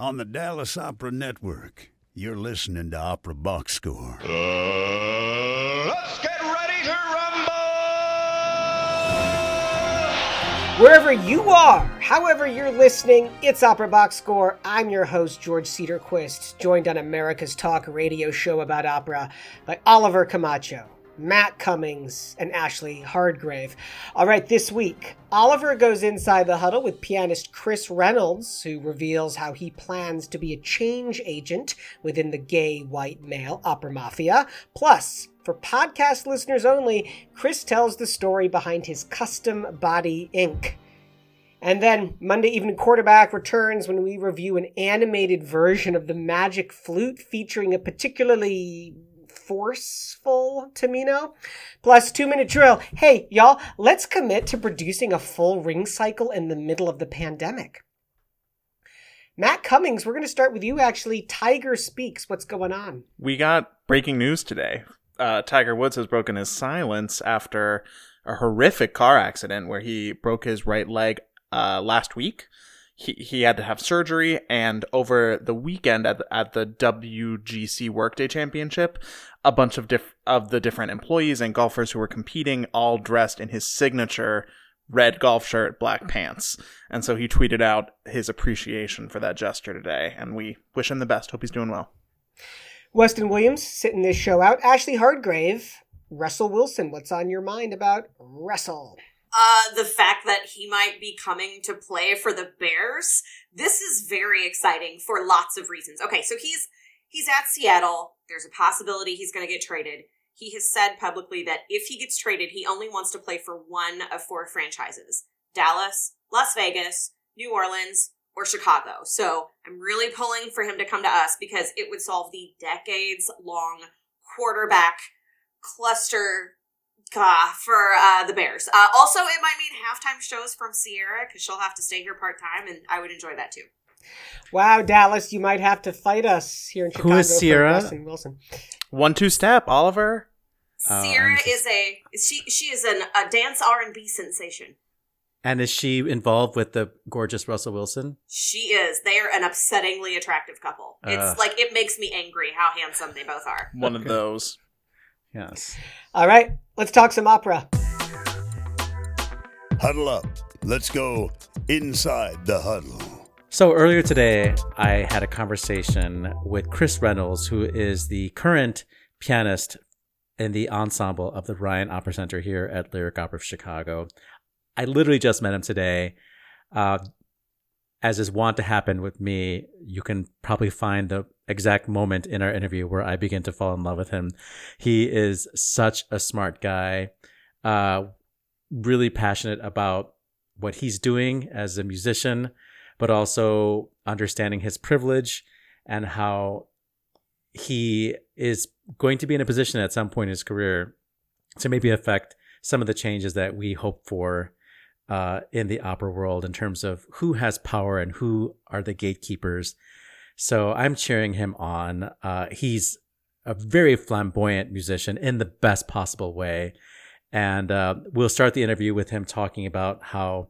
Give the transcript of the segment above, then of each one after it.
on the Dallas Opera Network. You're listening to Opera Box Score. Uh, let's get ready to rumble! Wherever you are, however you're listening, it's Opera Box Score. I'm your host, George Cederquist, joined on America's Talk radio show about opera by Oliver Camacho. Matt Cummings, and Ashley Hardgrave. All right, this week, Oliver goes inside the huddle with pianist Chris Reynolds, who reveals how he plans to be a change agent within the gay white male opera mafia. Plus, for podcast listeners only, Chris tells the story behind his custom body ink. And then Monday Evening Quarterback returns when we review an animated version of the Magic Flute featuring a particularly forceful Tamino. Plus, two minute drill. Hey, y'all, let's commit to producing a full ring cycle in the middle of the pandemic. Matt Cummings, we're going to start with you actually. Tiger Speaks. What's going on? We got breaking news today. Uh, Tiger Woods has broken his silence after a horrific car accident where he broke his right leg uh, last week he, he had to have surgery and over the weekend at the, at the WGC Workday Championship a bunch of diff- of the different employees and golfers who were competing all dressed in his signature red golf shirt black pants. And so he tweeted out his appreciation for that gesture today and we wish him the best. Hope he's doing well. Weston Williams sitting this show out. Ashley Hardgrave Russell Wilson. What's on your mind about Russell uh, the fact that he might be coming to play for the Bears. This is very exciting for lots of reasons. Okay, so he's he's at Seattle. There's a possibility he's going to get traded. He has said publicly that if he gets traded, he only wants to play for one of four franchises: Dallas, Las Vegas, New Orleans, or Chicago. So I'm really pulling for him to come to us because it would solve the decades long quarterback cluster uh, for uh, the Bears. Uh, also, it might mean halftime shows from Ciara because she'll have to stay here part time, and I would enjoy that too. Wow, Dallas, you might have to fight us here in Chicago. Who is Ciara? Wilson, Wilson. One two step, Oliver. Oh, Ciara I'm is a she. She is an, a dance R and B sensation. And is she involved with the gorgeous Russell Wilson? She is. They are an upsettingly attractive couple. It's like it makes me angry how handsome they both are. One of those. Yes. All right, let's talk some opera. Huddle up. Let's go inside the huddle. So earlier today, I had a conversation with Chris Reynolds, who is the current pianist in the ensemble of the Ryan Opera Center here at Lyric Opera of Chicago. I literally just met him today. Uh, as is wont to happen with me, you can probably find the exact moment in our interview where I begin to fall in love with him. He is such a smart guy, uh, really passionate about what he's doing as a musician, but also understanding his privilege and how he is going to be in a position at some point in his career to maybe affect some of the changes that we hope for uh, in the opera world in terms of who has power and who are the gatekeepers. So I'm cheering him on. Uh, he's a very flamboyant musician in the best possible way. And uh, we'll start the interview with him talking about how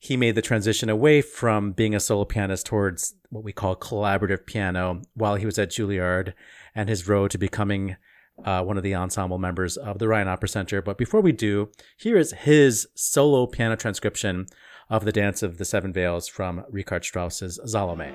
he made the transition away from being a solo pianist towards what we call collaborative piano while he was at Juilliard and his road to becoming uh, one of the ensemble members of the Ryan Opera Center. But before we do, here is his solo piano transcription of the Dance of the Seven Veils from Richard Strauss's Salome.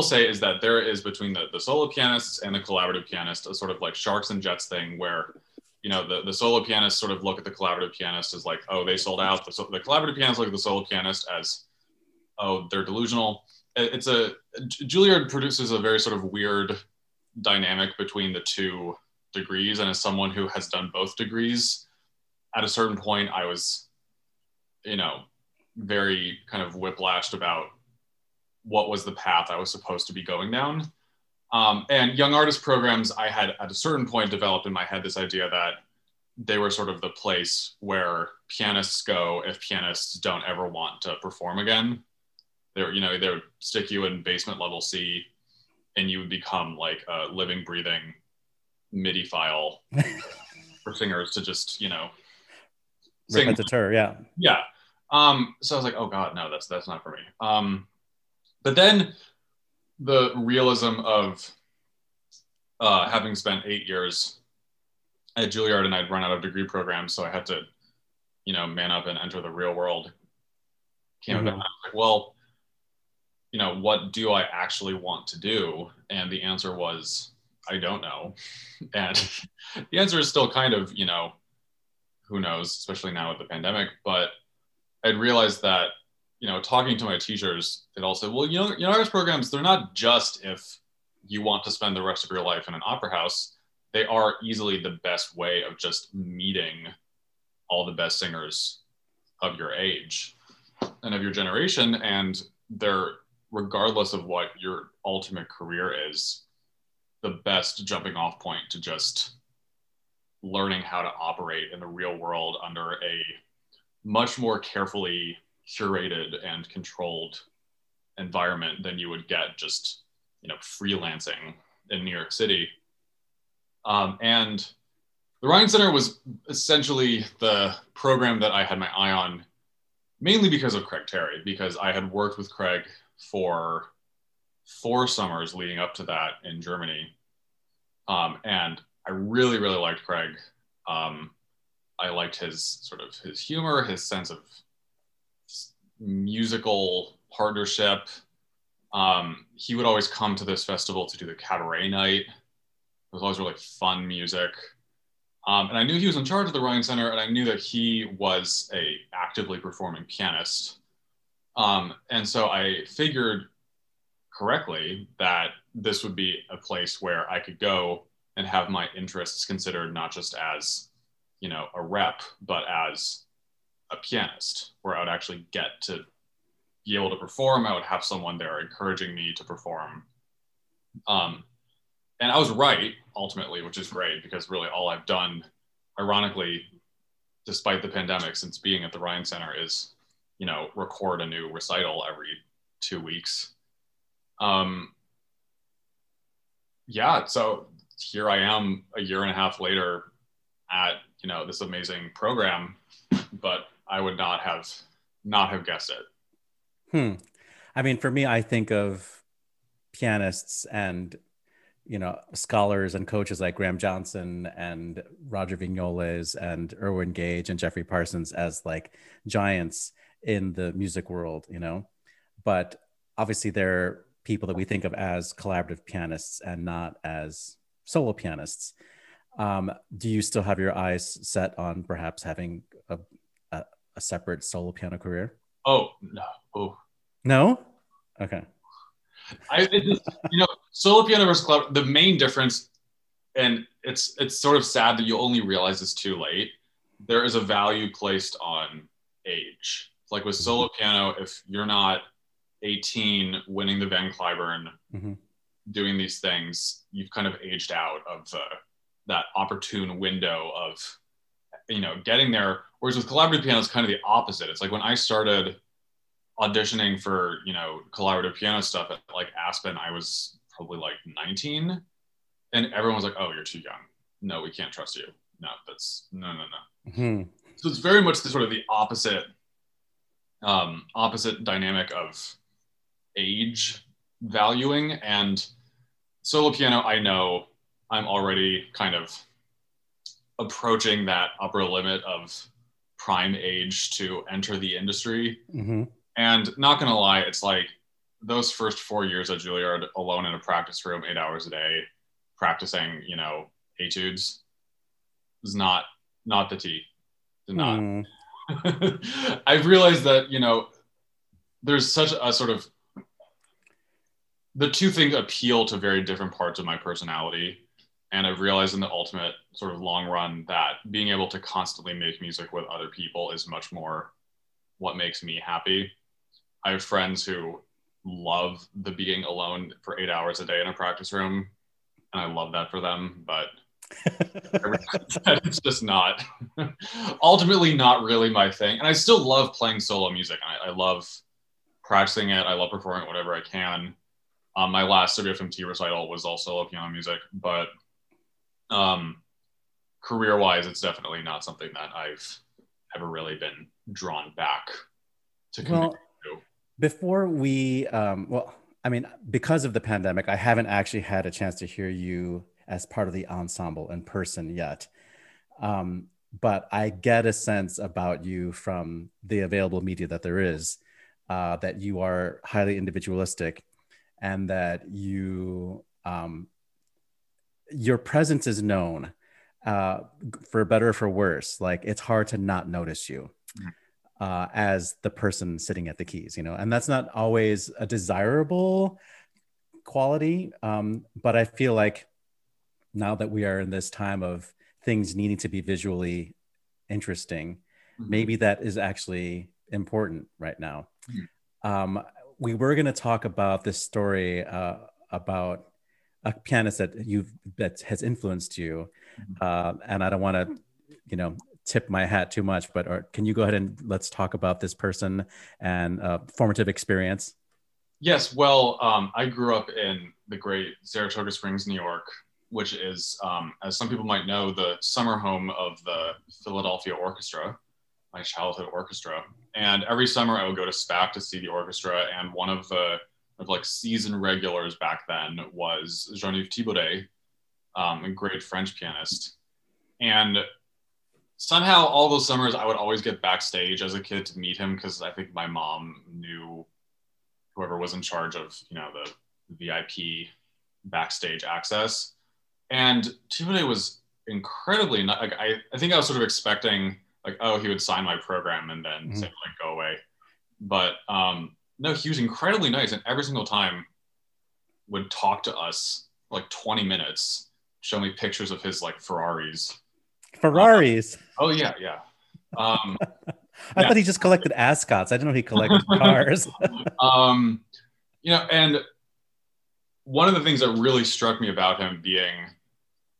Will say is that there is between the, the solo pianists and the collaborative pianist a sort of like sharks and jets thing where you know the, the solo pianist sort of look at the collaborative pianist as like oh they sold out. The, so- the collaborative pianist look at the solo pianist as oh they're delusional. It's a juilliard produces a very sort of weird dynamic between the two degrees and as someone who has done both degrees at a certain point i was you know very kind of whiplashed about what was the path i was supposed to be going down um, and young artist programs, I had at a certain point developed in my head this idea that they were sort of the place where pianists go if pianists don't ever want to perform again. They're, you know, they would stick you in basement level C and you would become like a living, breathing MIDI file for singers to just, you know, sing Repetiteur, yeah. yeah. Um, so I was like, oh god, no, that's that's not for me. Um, but then the realism of uh, having spent eight years at Juilliard and I'd run out of degree programs, so I had to, you know, man up and enter the real world. Came Mhm. I was like, well, you know, what do I actually want to do? And the answer was, I don't know. And the answer is still kind of, you know, who knows, especially now with the pandemic. But I'd realized that, you know, talking to my teachers, they'd all say, well, you know, you know, artist programs, they're not just if you want to spend the rest of your life in an opera house. They are easily the best way of just meeting all the best singers of your age and of your generation. And they're, regardless of what your ultimate career is, the best jumping off point to just learning how to operate in the real world under a much more carefully curated and controlled environment than you would get just you know freelancing in New York City. Um, and the Ryan Center was essentially the program that I had my eye on, mainly because of Craig Terry, because I had worked with Craig for four summers leading up to that in Germany. Um, and I really, really liked Craig. Um, I liked his sort of his humor, his sense of musical partnership. Um, he would always come to this festival to do the cabaret night. It was always really fun music. Um, and I knew he was in charge of the Ryan Center, and I knew that he was a actively performing pianist. Um, and so I figured correctly that this would be a place where I could go and have my interests considered not just as, you know, a rep, but as a pianist, where I would actually get to be able to perform. I would have someone there encouraging me to perform. Um, and I was right ultimately, which is great because really all I've done, ironically, despite the pandemic, since being at the Ryan Center, is you know record a new recital every two weeks. Um, yeah, so here I am a year and a half later at you know this amazing program, but I would not have not have guessed it. Hmm. I mean, for me, I think of pianists and you know scholars and coaches like Graham Johnson and Roger Vignoles and Irwin Gage and Geoffrey Parsons as like giants in the music world, you know. But obviously, they're people that we think of as collaborative pianists and not as solo pianists. Um, do you still have your eyes set on perhaps having a, a, separate solo piano career? Oh no! Oh, No. Okay. I just, you know solo piano versus club. The main difference, and it's it's sort of sad that you only realize this too late. There is a value placed on age. Like with solo piano, if you're not 18, winning the Van Cliburn, Mhm. doing these things, you've kind of aged out of the, that opportune window of you know getting there. Whereas with collaborative piano, it's kind of the opposite. It's like when I started auditioning for you know collaborative piano stuff at like Aspen, I was probably like 19, and everyone was like, "Oh, you're too young. No, we can't trust you. No, that's no, no, no." Hmm. So it's very much the sort of the opposite, um, opposite dynamic of age valuing and solo piano. I know I'm already kind of approaching that upper limit of prime age to enter the industry. hmm And not gonna lie, it's like those first four years at Juilliard alone in a practice room, eight hours a day, practicing, you know, etudes. is not not the T. Did not. Hmm. I've realized that you know there's such a sort of the two things appeal to very different parts of my personality and i've realized in the ultimate sort of long run that being able to constantly make music with other people is much more what makes me happy. I have friends who love the being alone for eight hours a day in a practice room and i love that for them but it's just not ultimately not really my thing. And i still love playing solo music. I, I love practicing it. I love performing it whatever i can. Um, my last WFMT recital was all solo piano music but um, career wise it's definitely not something that i've ever really been drawn back to commit well, to. before we, um, well, I mean, because of the pandemic, I haven't actually had a chance to hear you as part of the ensemble in person yet. Um, but I get a sense about you from the available media that there is uh, that you are highly individualistic and that you um, your presence is known uh, for better or for worse. Like it's hard to not notice you uh, as the person sitting at the keys, you know, and that's not always a desirable quality. Um, but I feel like now that we are in this time of things needing to be visually interesting, Mhm. maybe that is actually important right now. Mhm. Um, we were going to talk about this story uh, about a pianist that you've that has influenced you, Mhm. uh, and I don't want to, you know, tip my hat too much, but or, can you go ahead and let's talk about this person and uh, formative experience? Yes, well, um, I grew up in the great Saratoga Springs, New York, which is, um, as some people might know, the summer home of the Philadelphia Orchestra, my childhood orchestra. And every summer I would go to SPAC to see the orchestra. And one of the of like season regulars back then was Jean-Yves Thibaudet, um, a great French pianist. And somehow all those summers I would always get backstage as a kid to meet him because I think my mom knew whoever was in charge of you know the VIP backstage access. And Thibaudet was incredibly like I, I think I was sort of expecting like oh he would sign my program and then Mhm. say like go away. But um no, he was incredibly nice and every single time would talk to us like 20 minutes, show me pictures of his like Ferraris. Ferraris. Oh yeah, yeah. Um I yeah. thought he just collected ascots. I didn't know he collected cars. um, you know, and one of the things that really struck me about him being,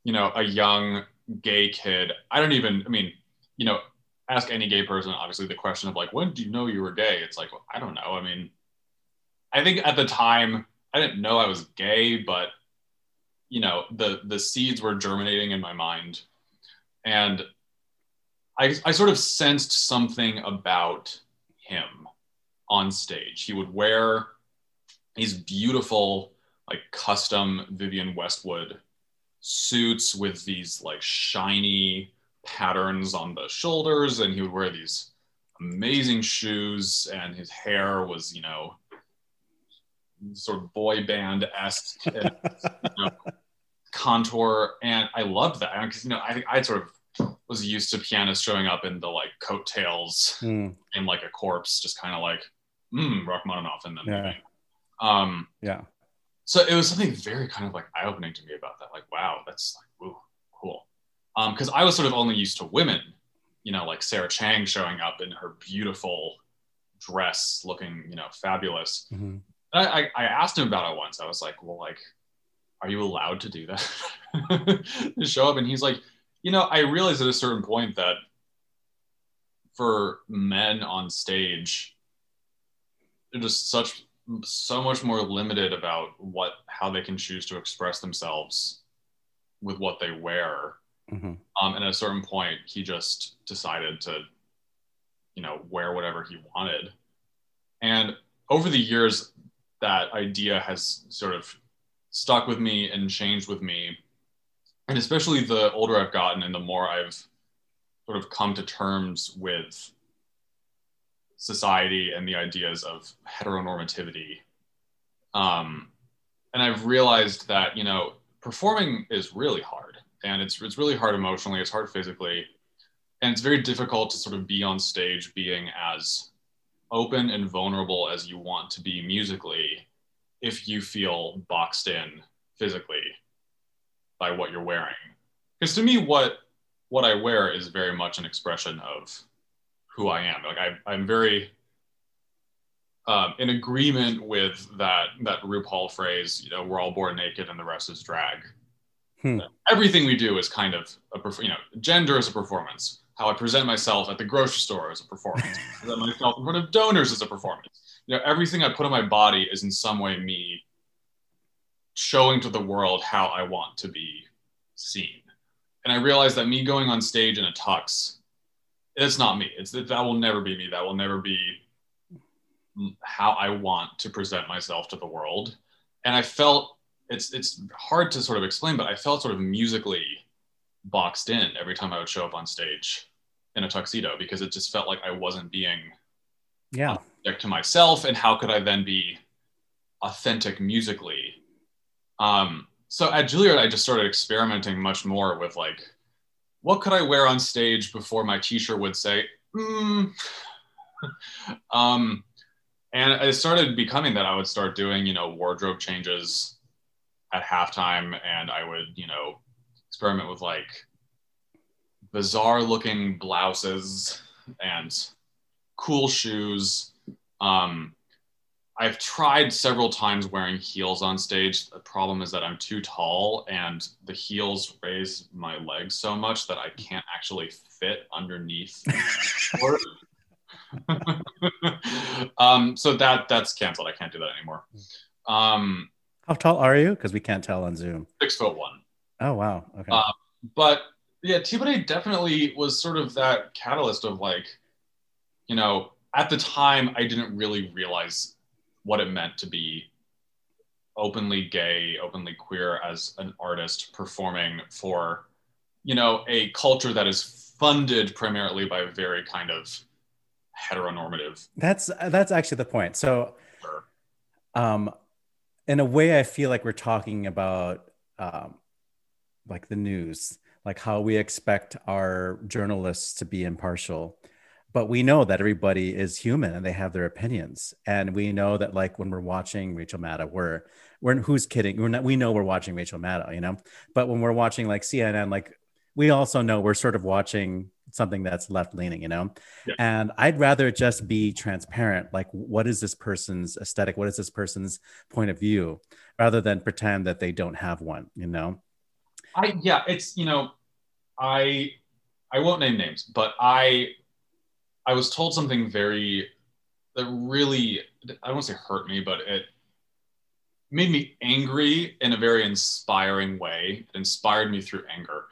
you know, a young gay kid. I don't even. I mean, you know, ask any gay person. Obviously, the question of like, when did you know you were gay? It's like, well, I don't know. I mean, I think at the time I didn't know I was gay, but you know, the the seeds were germinating in my mind, and I, I sort of sensed something about him on stage. He would wear these beautiful, like custom Vivienne Westwood suits with these like shiny patterns on the shoulders, and he would wear these amazing shoes, and his hair was, you know, sort of boy band esque you know, contour, and I loved that because you know I think I sort of was used to pianists showing up in the like coattails Hmm, and like a corpse, just kind of like, mm, Rachmaninoff, and then Yeah. Um, yeah. so it was something very kind of like eye opening to me about that. Like, wow, that's like, ooh, cool. Um, because I was sort of only used to women, you know, like Sarah Chang showing up in her beautiful dress, looking, you know, fabulous. Mhm. I, I, I asked him about it once. I was like, well, like, are you allowed to do that? to show up? And he's like, you know, I realized at a certain point that for men on stage, they're just such so much more limited about what how they can choose to express themselves with what they wear. Mhm. Um, and at a certain point, he just decided to, you know, wear whatever he wanted. And over the years, that idea has sort of stuck with me and changed with me. And especially the older I've gotten and the more I've sort of come to terms with society and the ideas of heteronormativity. Um, and I've realized that, you know, performing is really hard. And it's it's really hard emotionally. It's hard physically, and it's very difficult to sort of be on stage being as open and vulnerable as you want to be musically if you feel boxed in physically by what you're wearing. Because to me, what what I wear is very much an expression of who I am. Like I, I'm very um, in agreement with that that RuPaul phrase. You know, we're all born naked and the rest is drag. Hmm. Everything we do is kind of a you know, gender is a performance. How I present myself at the grocery store is a performance. Present myself in front of donors is a performance. You know, everything I put on my body is in some way me showing to the world how I want to be seen. And I realized that me going on stage in a tux, it's not me. It's that that will never be me. That will never be how I want to present myself to the world. And I felt it's it's hard to sort of explain, but I felt sort of musically boxed in every time I would show up on stage in a tuxedo because it just felt like I wasn't being Yeah. to myself and how could I then be authentic musically um, so at Juilliard I just started experimenting much more with like what could I wear on stage before my teacher would say mm. um, and it started becoming that I would start doing you know wardrobe changes at halftime and I would you know experiment with like bizarre looking blouses and cool shoes. Um, I've tried several times wearing heels on stage. The problem is that I'm too tall and the heels raise my legs so much that I can't actually fit underneath. um, so that that's canceled. I can't do that anymore. Um, How tall are you? Because we can't tell on Zoom. six foot one. Oh wow. Okay. Uh, but yeah, Thibaudet definitely was sort of that catalyst of like, you know, at the time I didn't really realize what it meant to be openly gay, openly queer as an artist performing for, you know, a culture that is funded primarily by a very kind of heteronormative. that's that's actually the point. So, um, in a way, I feel like we're talking about um, like the news, like how we expect our journalists to be impartial. But we know that everybody is human and they have their opinions. And we know that like when we're watching Rachel Maddow, we're we're who's kidding? We're not we know we're watching Rachel Maddow, you know. But when we're watching like CNN, like we also know we're sort of watching something that's left leaning, you know. Yeah. And I'd rather just be transparent. Like, what is this person's aesthetic? What is this person's point of view, rather than pretend that they don't have one, you know. I yeah, it's you know, I I won't name names, but I I was told something very that really I don't want to say hurt me, but it made me angry in a very inspiring way. It inspired me through anger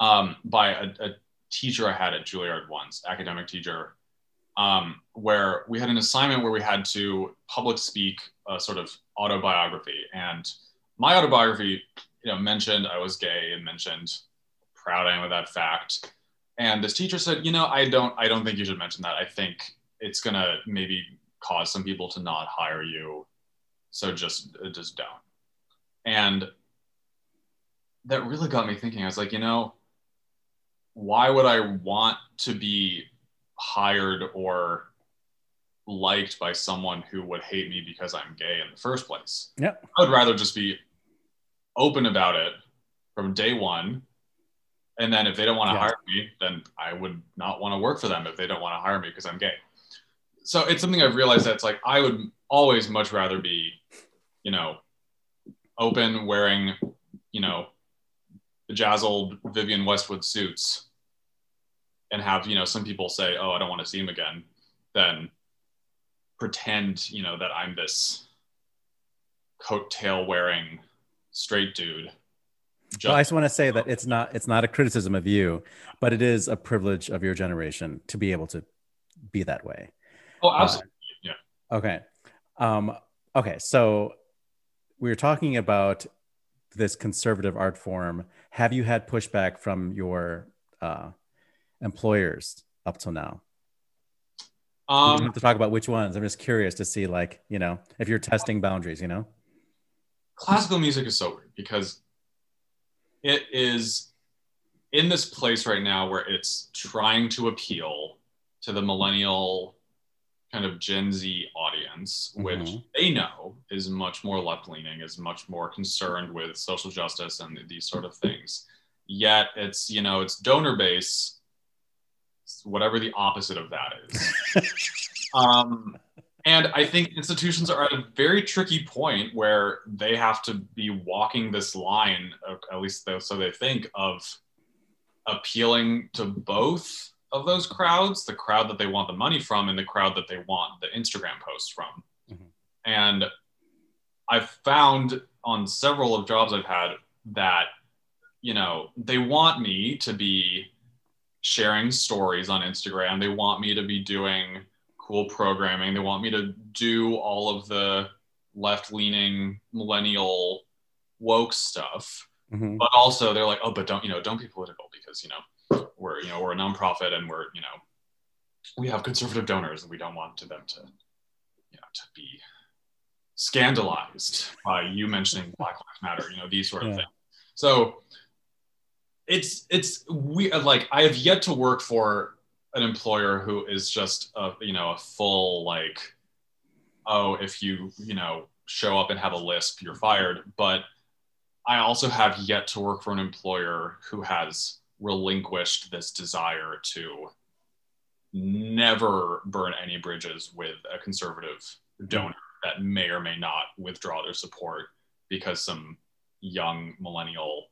um, by a, a teacher I had at Juilliard once, academic teacher, um, where we had an assignment where we had to public speak a sort of autobiography, and my autobiography, you know, mentioned I was gay and mentioned proud I am of that fact. And this teacher said, you know, I don't, I don't think you should mention that. I think it's gonna maybe cause some people to not hire you, so just, uh, just don't. And that really got me thinking. I was like, you know, why would I want to be hired or liked by someone who would hate me because I'm gay in the first place? Yep. I would rather just be open about it from day one. And then if they don't want to Yeah. hire me, then I would not want to work for them if they don't want to hire me because I'm gay. So it's something I've realized that it's like I would always much rather be, you know, open, wearing, you know, bejazzled Vivienne Westwood suits and have, you know, some people say, oh, I don't want to see him again, then pretend, you know, that I'm this coattail wearing straight dude. Just, Well, I just want to say that it's not it's not a criticism of you, but it is a privilege of your generation to be able to be that way. oh, absolutely. yeah. Okay. Um, okay. So we were talking about this conservative art form. Have you had pushback from your uh, employers up till now? You Um, have to talk about which ones. I'm just curious to see, like, you know, if you're testing boundaries, you know? classical music is so weird because it is in this place right now where it's trying to appeal to the millennial kind of Gen Z audience, which Mhm. they know is much more left leaning, is much more concerned with social justice and these sort of things. Yet it's, you know, it's donor base, whatever the opposite of that is. um, and I think institutions are at a very tricky point where they have to be walking this line, uh, at least so they think, of appealing to both of those crowds the crowd that they want the money from and the crowd that they want the Instagram posts from. Mhm. And I've found on several of jobs I've had that, you know, they want me to be sharing stories on Instagram. They want me to be doing cool programming. They want me to do all of the left leaning millennial woke stuff. Mhm. But also they're like, oh, but don't, you know, don't be political because, you know, we're, you know, we're a nonprofit and we're, you know, we have conservative donors and we don't want to them to, you know, to be scandalized by you mentioning Black Lives Matter, you know, these sort of Yeah. things. So it's it's we like I have yet to work for an employer who is just a you know a full like oh if you you know show up and have a lisp you're fired but I also have yet to work for an employer who has relinquished this desire to never burn any bridges with a conservative mm-hmm. donor that may or may not withdraw their support because some young millennial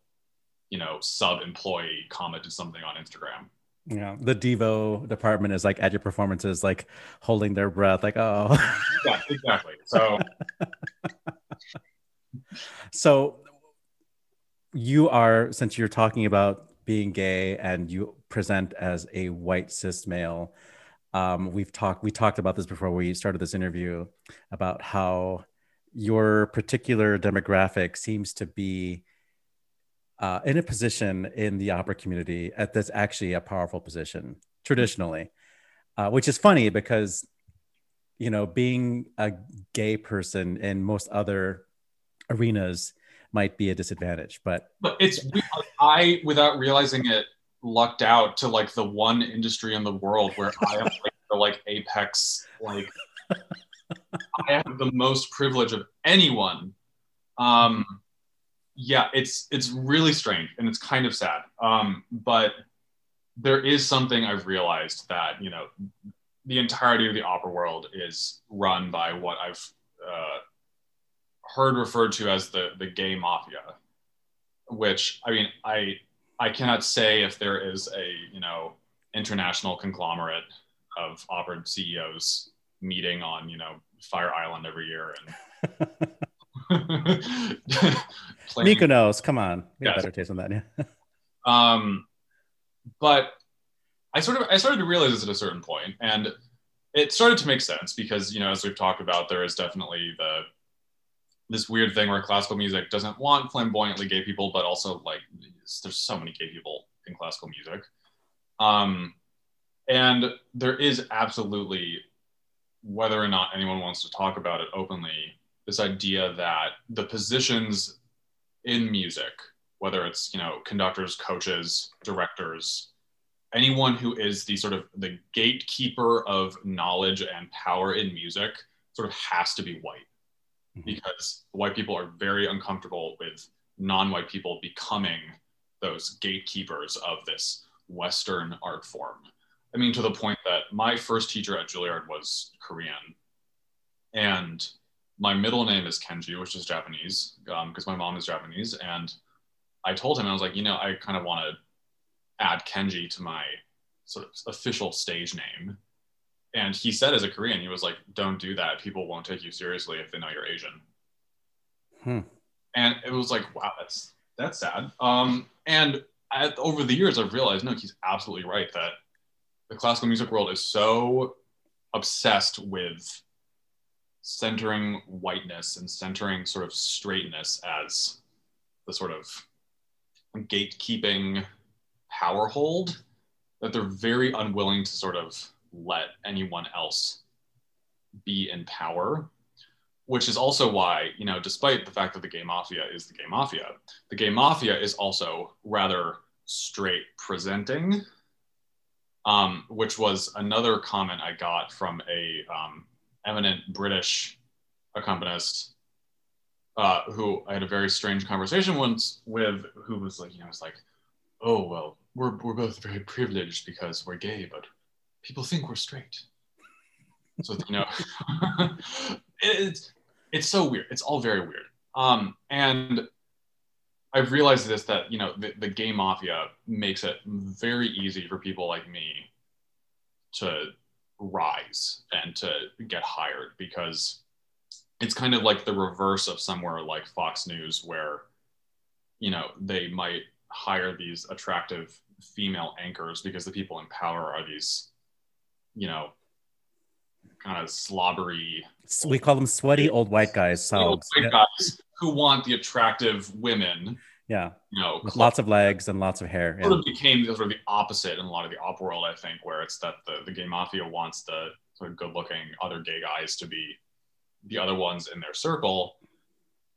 you know sub employee commented something on instagram. Yeah, the Devo department is like at your performances, like holding their breath, like oh. yeah exactly. So so you are since you're talking about being gay and you present as a white cis male. Um, we've talked we talked about this before we started this interview about how your particular demographic seems to be uh, in a position in the opera community at that's actually a powerful position traditionally uh, which is funny because you know being a gay person in most other arenas might be a disadvantage but but it's. I without realizing it lucked out to like the one industry in the world where i am like the like apex like i have the most privilege of anyone um yeah it's it's really strange and it's kind of sad um but there is something i've realized that you know the entirety of the opera world is run by what i've uh, heard referred to as the the gay mafia which i mean i i cannot say if there is a you know international conglomerate of Auburn ceos meeting on you know fire island every year and planning- Mykonos, come on we Yes. better taste on that yeah um, but I sort of I started to realize this at a certain point, and it started to make sense because you know as we've talked about, there is definitely the this weird thing where classical music doesn't want flamboyantly gay people, but also like there's so many gay people in classical music, um, and there is absolutely whether or not anyone wants to talk about it openly this idea that the positions in music whether it's you know conductors coaches directors anyone who is the sort of the gatekeeper of knowledge and power in music sort of has to be white Mhm. because white people are very uncomfortable with non-white people becoming those gatekeepers of this western art form i mean to the point that my first teacher at juilliard was korean and my middle name is kenji which is japanese because my mom is japanese and I told him I was like, you know, I kind of want to add Kenji to my sort of official stage name. And he said, as a Korean, he was like, don't do that. People won't take you seriously if they know you're Asian. Hmm. And it was like, wow, that's that's sad. Um, and I, over the years, I've realized, no, he's absolutely right that the classical music world is so obsessed with centering whiteness and centering sort of straightness as the sort of gatekeeping power hold that they're very unwilling to sort of let anyone else be in power which is also why you know despite the fact that the gay mafia is the gay mafia the gay mafia is also rather straight presenting, um, which was another comment I got from a um, eminent British accompanist uh, who I had a very strange conversation once with, who was like, you know, it's like, oh well, we're we're both very privileged because we're gay, but people think we're straight. So you know, it's it's so weird. It's all very weird. Um, and I've realized this that you know the, the gay mafia makes it very easy for people like me to rise and to get hired because it's kind of like the reverse of somewhere like Fox News where you know they might hire these attractive female anchors because the people in power are these you know kind of slobbery We call them sweaty old white guys. So old white guys who want the attractive women yeah, you know with lots of legs and lots of hair. sort Yeah. of became sort of the opposite in a lot of the op world, I think, where it's that the, the gay mafia wants the sort of good looking other gay guys to be the other ones in their circle,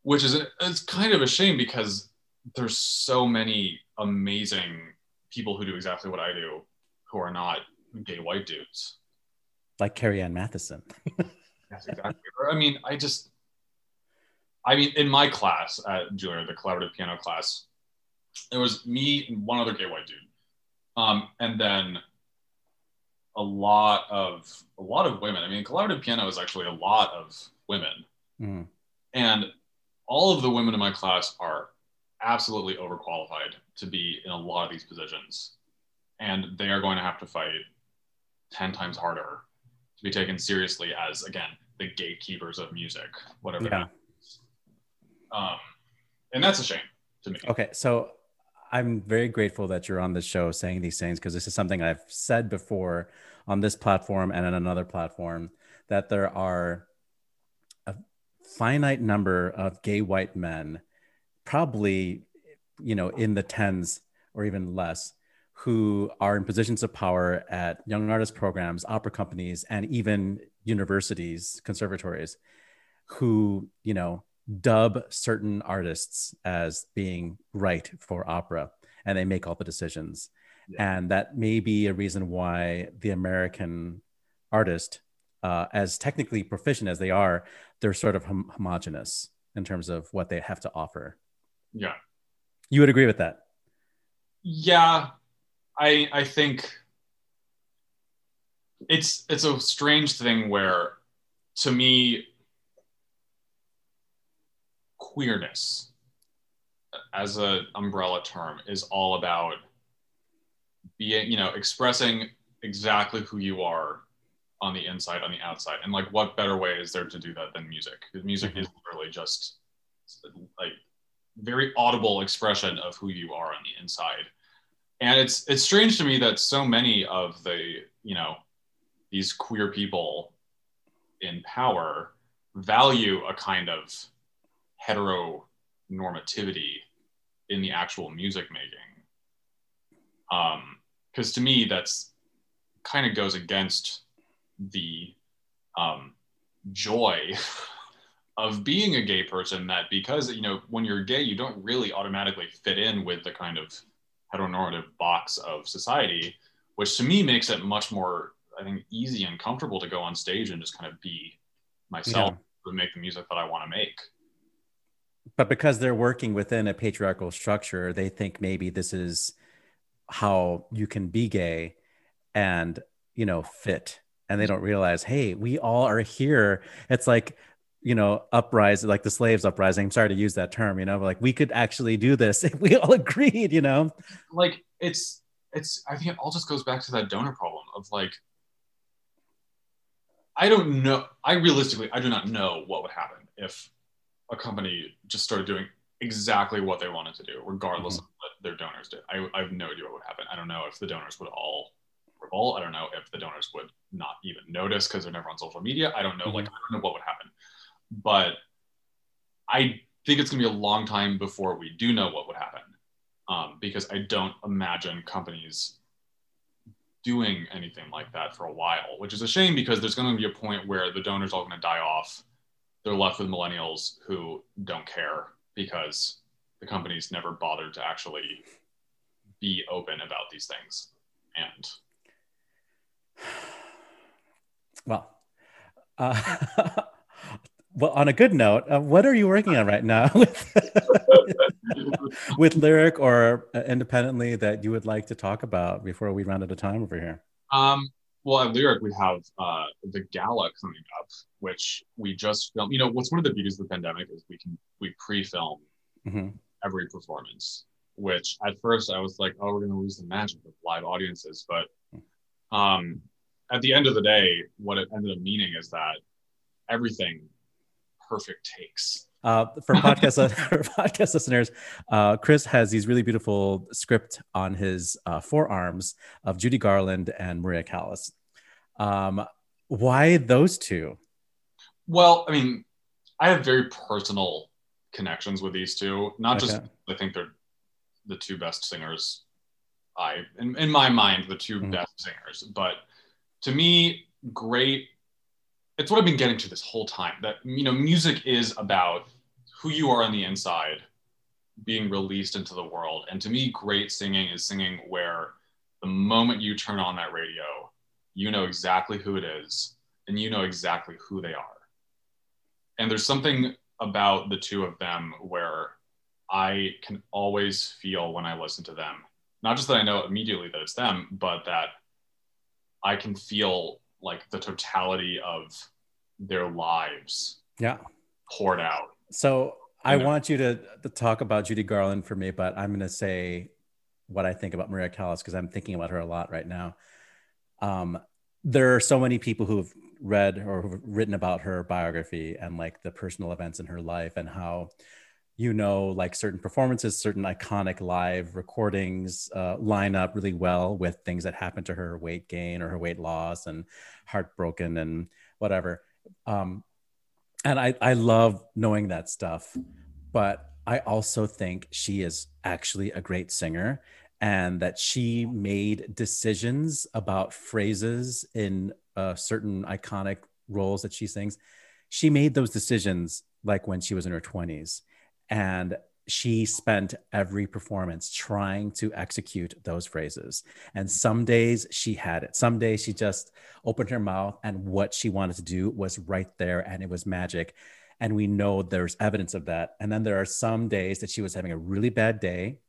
which is a, it's kind of a shame because there's so many amazing people who do exactly what I do who are not gay white dudes. Like Carrie Ann Matheson. Yes, exactly. Or, I mean, I just, I mean, in my class at Juilliard, the collaborative piano class, it was me and one other gay white dude, um, and then a lot of a lot of women. I mean, collaborative piano is actually a lot of women, Mhm. and all of the women in my class are absolutely overqualified to be in a lot of these positions, and they are going to have to fight ten times harder to be taken seriously as again the gatekeepers of music, whatever. Yeah. Um, and that's a shame to me. Okay, so I'm very grateful that you're on this show saying these things because this is something I've said before on this platform and on another platform that there are a finite number of gay white men, probably, you know, in the tens or even less, who are in positions of power at young artist programs, opera companies, and even universities, conservatories, who, you know, dub certain artists as being right for opera and they make all the decisions. And that may be a reason why the american artist uh, as technically proficient as they are they're sort of hom- homogenous in terms of what they have to offer. Yeah. you would agree with that? Yeah, I I think it's it's a strange thing where to me queerness uh, as a umbrella term is all about being you know expressing exactly who you are on the inside on the outside. And like what better way is there to do that than music? Because music mm-hmm. is literally just like very audible expression of who you are on the inside and it's it's strange to me that so many of the you know these queer people in power value a kind of heteronormativity in the actual music making. Um because to me that's kind of goes against the um joy of being a gay person that because you know when you're gay you don't really automatically fit in with the kind of heteronormative box of society which to me makes it much more i think easy and comfortable to go on stage and just kind of be myself and make the music that i want to make. But because they're working within a patriarchal structure they think maybe this is how you can be gay and you know fit. And they don't realize hey we all are here. It's like you know uprising like the slaves uprising. I'm sorry to use that term you know like we could actually do this if we all agreed you know? Like it's it's i think it all just goes back to that donor problem of like i don't know i realistically i do not know what would happen if a company just started doing exactly what they wanted to do regardless mm-hmm. of what their donors did. I, I have no idea what would happen. I don't know if the donors would all revolt. I don't know if the donors would not even notice because they're never on social media. I don't know mm-hmm. like i don't know what would happen but i think it's going to be a long time before we do know what would happen um, because I don't imagine companies doing anything like that for a while, which is a shame because there's going to be a point where the donors all going to die off. They're left with millennials who don't care because the companies never bothered to actually be open about these things. And well, uh, well, on a good note, uh, what are you working on right now with, with lyric or uh, independently that you would like to talk about before we run out of time over here? Um, well, at Lyric, we have uh, the gala coming up, which we just filmed. You know, what's one of the beauties of the pandemic is we can we pre-film hmm every performance. Which at first I was like, oh, we're gonna lose the magic of live audiences, but um, at the end of the day, what it ended up meaning is that everything perfect takes. Uh, for podcast for podcast listeners, uh, Chris has these really beautiful script on his uh, forearms of Judy Garland and Maria Callas. Um, why those two? Well, I mean, I have very personal connections with these two. Not just I think they're the two best singers. I in, in my mind the 2 Mhm. best singers, but to me, great. It's what I've been getting to this whole time. That you know, music is about who you are on the inside, being released into the world. And to me, great singing is singing where the moment you turn on that radio, you know exactly who it is, and you know exactly who they are. And there's something about the two of them where I can always feel when I listen to them, not just that I know immediately that it's them, but that I can feel like the totality of their lives Yeah. poured out. So I want you to, to talk about Judy Garland for me, but I'm going to say what I think about Maria Callas because I'm thinking about her a lot right now. Um, there are so many people who've read or who've written about her biography and like the personal events in her life and how you know like certain performances certain iconic live recordings uh, line up really well with things that happened to her weight gain or her weight loss and heartbroken and whatever. Um, and I, I love knowing that stuff but i also think she is actually a great singer and that she made decisions about phrases in uh, certain iconic roles that she sings. She made those decisions like when she was in her 20s and she spent every performance trying to execute those phrases. And some days she had it. Some days she just opened her mouth and what she wanted to do was right there and it was magic. And we know there's evidence of that. And then there are some days that she was having a really bad day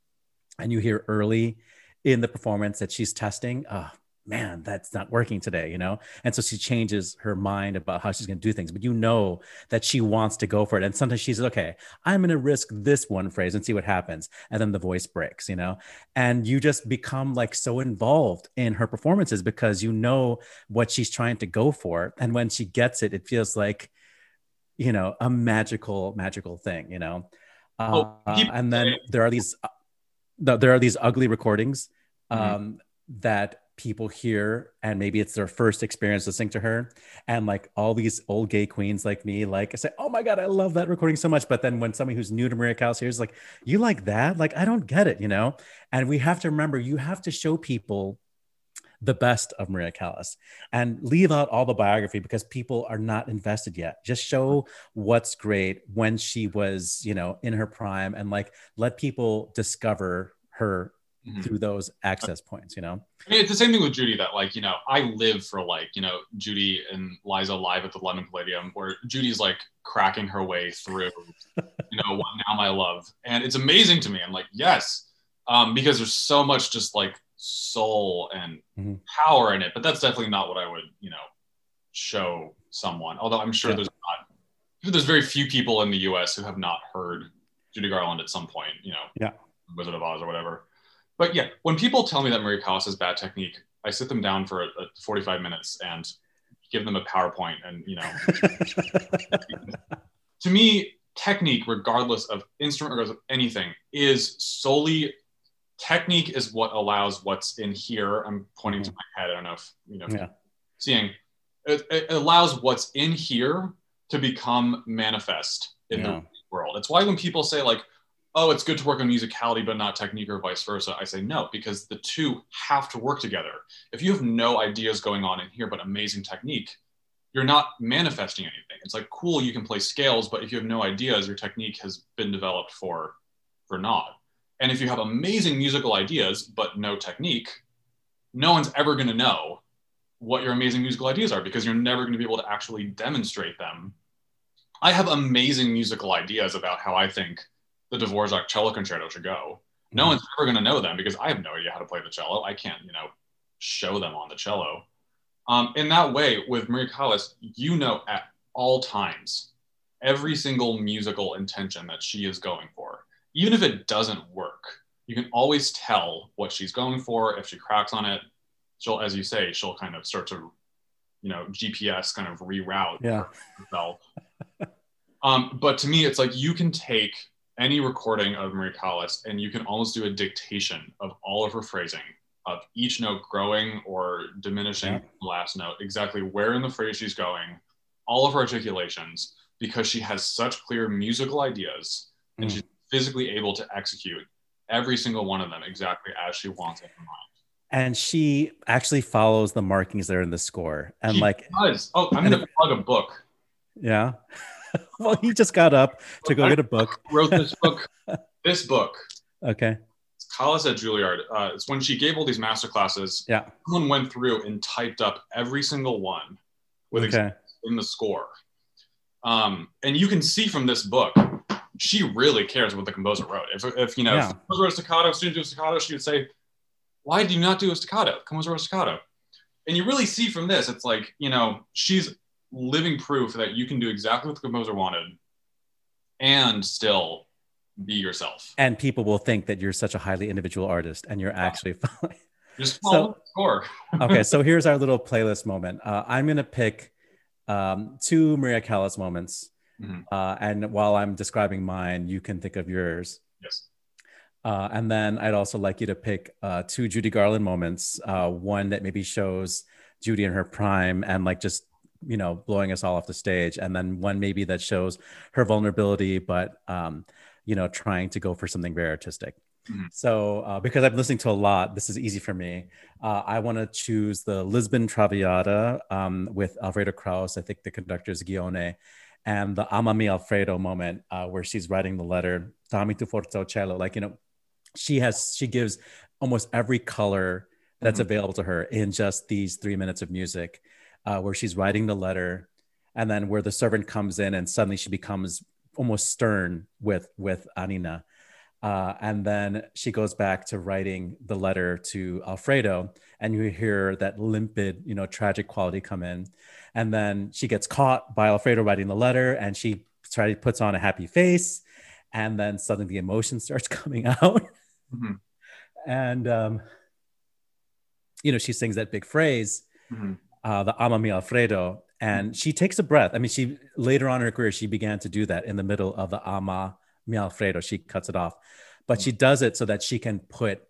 and you hear early in the performance that she's testing oh man that's not working today you know? And so she changes her mind about how she's going to do things but you know that she wants to go for it. And sometimes she says okay i'm going to risk this one phrase and see what happens. And then the voice breaks you know? And you just become like so involved in her performances because you know what she's trying to go for. And when she gets it it feels like you know a magical magical thing you know? Oh, uh, people and then there are these uh, there are these ugly recordings um, Mhm. that people hear and maybe it's their first experience listening to her and like all these old gay queens like me like I say oh my god i love that recording so much but then when somebody who's new to maria callas hears like you like that like i don't get it you know and we have to remember you have to show people the best of Maria Callas and leave out all the biography because people are not invested yet. Just show what's great when she was, you know, in her prime and like let people discover her Mhm. through those access points, you know? I mean, it's the same thing with Judy that, like, you know, I live for, like, you know, Judy and Liza live at the London Palladium, where Judy's like cracking her way through, you know, what now my love. And it's amazing to me. I'm like, yes, um, because there's so much just like soul and Mhm. power in it. But that's definitely not what I would, you know, show someone. Although I'm sure Yeah. there's not, there's very few people in the US who have not heard Judy Garland at some point, you know, Yeah. Wizard of Oz or whatever. But yeah, when people tell me that Maria Callas is bad technique, I sit them down for a, a 45 minutes and give them a PowerPoint. And, you know, to me, technique, regardless of instrument, regardless of anything, is solely technique is what allows what's in here. I'm pointing to mm-hmm. my head. I don't know if, you know, Yeah. seeing it, it allows what's in here to become manifest in Yeah. the world. It's why when people say, like, oh, it's good to work on musicality, but not technique or vice versa. I say no, because the two have to work together. If you have no ideas going on in here, but amazing technique, you're not manifesting anything. It's like, cool, you can play scales, but if you have no ideas, your technique has been developed for, for naught. And if you have amazing musical ideas but no technique, no one's ever going to know what your amazing musical ideas are because you're never going to be able to actually demonstrate them. I have amazing musical ideas about how I think the Dvorak cello concerto should go. No Mhm. one's ever going to know them because I have no idea how to play the cello. I can't, you know, show them on the cello. Um, in that way, with Maria Callas, you know at all times every single musical intention that she is going for. Even if it doesn't work, you can always tell what she's going for. If she cracks on it, she'll, as you say, she'll kind of start to, you know, GPS kind of reroute Yeah. herself. um, but to me, it's like you can take any recording of Marie Callas and you can almost do a dictation of all of her phrasing, of each note growing or diminishing Yeah. the last note, exactly where in the phrase she's going, all of her articulations, because she has such clear musical ideas and Mm. she's physically able to execute every single one of them exactly as she wants it in her mind. And she actually follows the markings that are in the score. And She like, does. Oh, I'm going to plug a book. yeah. well, he just got up to go get a book. Wrote this book. this book. Okay. It's Callas at Juilliard. Uh, it's when she gave all these master classes. Yeah. Someone went through and typed up every single one with Okay. in the score. Um, and you can see from this book, she really cares what the composer wrote. If, if you know, Yeah. if composer wrote staccato, student do staccato, she would say, "Why do you not do a staccato? Composer wrote staccato." And you really see from this, it's like you know, she's living proof that you can do exactly what the composer wanted, and still be yourself. And people will think that you're such a highly individual artist and you're actually following. Just follow So- the score. okay, so here's our little playlist moment. Uh, I'm gonna pick um, two Maria Callas moments, Mhm. uh, and while I'm describing mine, you can think of yours. Yes. Uh, and then I'd also like you to pick uh, two Judy Garland moments. Uh, one that maybe shows Judy in her prime and like just you know blowing us all off the stage, and then one maybe that shows her vulnerability, but um, you know trying to go for something very artistic. Mhm. So uh, because I'm listening to a lot, this is easy for me. Uh, I want to choose the Lisbon Traviata um, with Alfredo Kraus. I think the conductor is Ghione, and the Amami Alfredo moment uh, where she's writing the letter "Dammi tu forza o cielo." Like you know, she has she gives almost every color that's Mhm. available to her in just these three minutes of music, uh, where she's writing the letter, and then where the servant comes in and suddenly she becomes almost stern with with Anina. Uh, and then she goes back to writing the letter to Alfredo, and you hear that limpid, you know, tragic quality come in. And then she gets caught by Alfredo writing the letter, and she try, puts on a happy face, and then suddenly the emotion starts coming out. Mhm. And um, you know, she sings that big phrase, Mhm. Uh, the Amami Alfredo, and she takes a breath. I mean, she later on in her career, she began to do that in the middle of the Ama Mi Alfredo. She cuts it off, but she does it so that she can put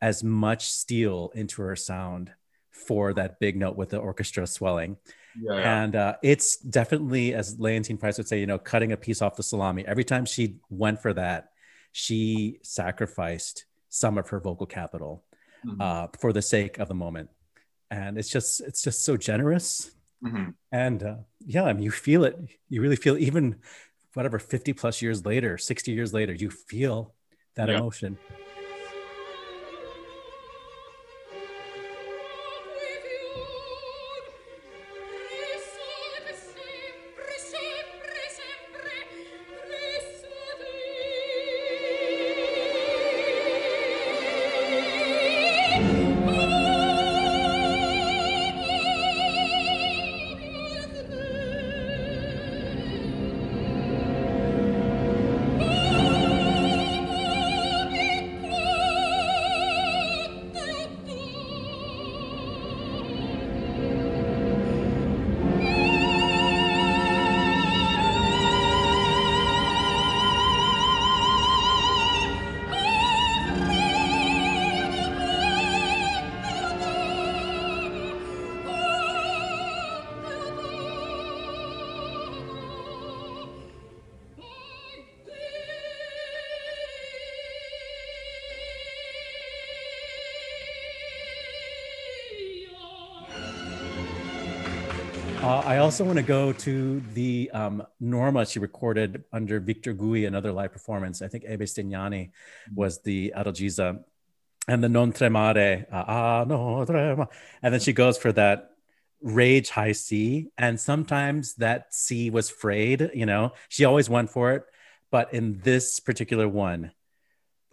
as much steel into her sound for that big note with the orchestra swelling. Yeah. And uh, it's definitely, as Leontyne Price would say, you know, cutting a piece off the salami. Every time she went for that, she sacrificed some of her vocal capital Mhm. uh, for the sake of the moment. And it's just, it's just so generous. Mhm. And uh, yeah, I mean, you feel it. You really feel even whatever 50 plus years later, 60 years later, you feel that emotion. Also want to go to the um, Norma she recorded under Victor Gui, another live performance. I think Ebe Stignani was the Adalgisa. And the Non Tremare, uh, ah, no, trema. And then she goes for that rage high C. And sometimes that C was frayed, you know, she always went for it. But in this particular one,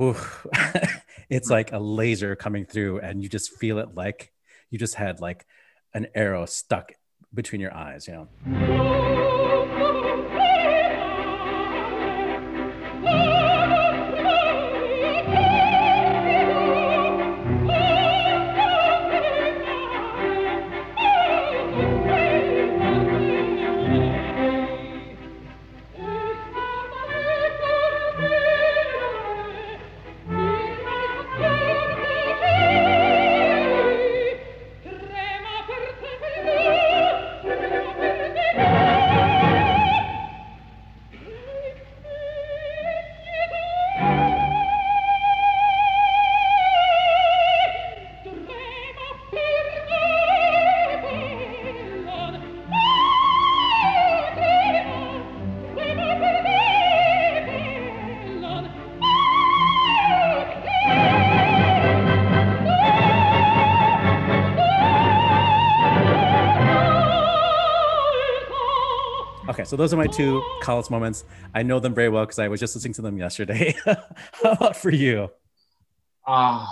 oof, it's like a laser coming through, and you just feel it like you just had like an arrow stuck between your eyes, you know. So those are my two Callas moments. I know them very well because I was just listening to them yesterday. How about for you? Uh,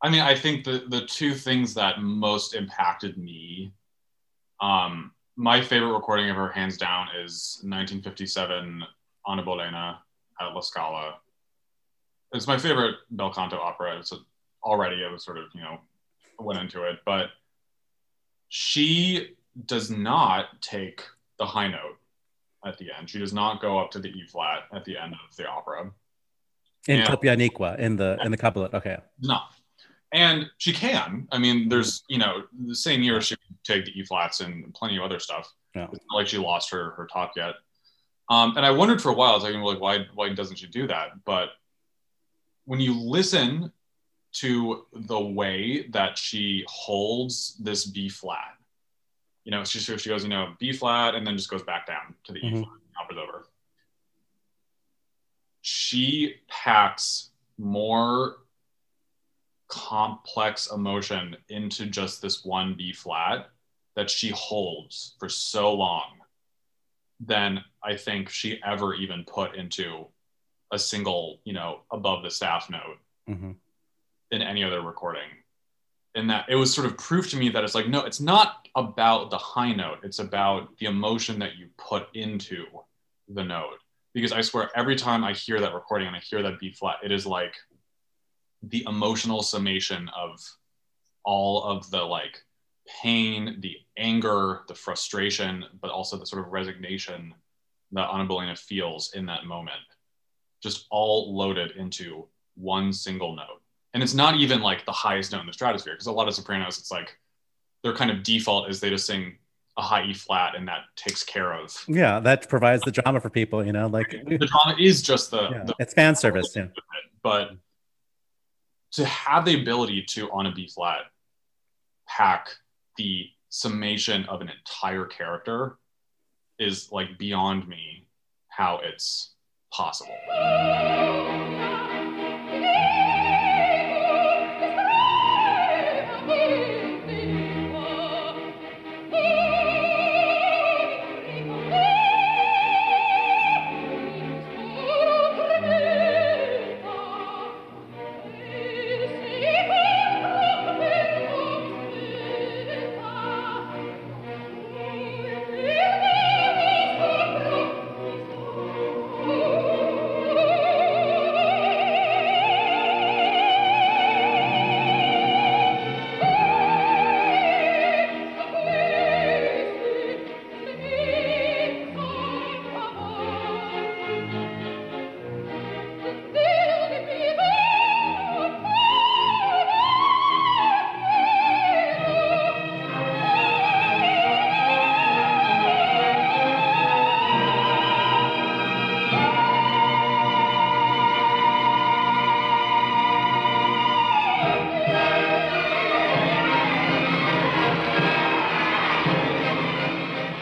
I mean, I think the, the two things that most impacted me, um, my favorite recording of her, hands down, is 1957 Anna Bolena at La Scala. It's my favorite bel canto opera. It's a, already, I was sort of, you know, went into it, but she does not take the high note at the end. She does not go up to the E flat at the end of the opera. In. Coppia iniqua, in the in the couplet. Okay. No. And she can. I mean, there's, you know, the same year she would take the E flats and plenty of other stuff. Yeah. It's not like she lost her her top yet. Um, and I wondered for a while, I was like, like, why why doesn't she do that? But when you listen to the way that she holds this B flat, you know, she she goes, you know, B flat, and then just goes back down to the E Mhm. flat, opera's over. She packs more complex emotion into just this one B flat that she holds for so long than I think she ever even put into a single, you know, above the staff note hmm in any other recording. And that it was sort of proof to me that it's like, no, it's not about the high note, it's about the emotion that you put into the note. Because I swear, every time I hear that recording and I hear that B flat, it is like the emotional summation of all of the like pain, the anger, the frustration, but also the sort of resignation that Anna Bolena feels in that moment, just all loaded into one single note. And it's not even like the highest note in the stratosphere, because a lot of sopranos, it's like their kind of default is they just sing a high E flat and that takes care of. Yeah, that provides the drama for people. You know, like The drama is just the, yeah, the it's fan service. Yeah. but to have the ability to on a B flat pack the summation of an entire character is like beyond me how it's possible.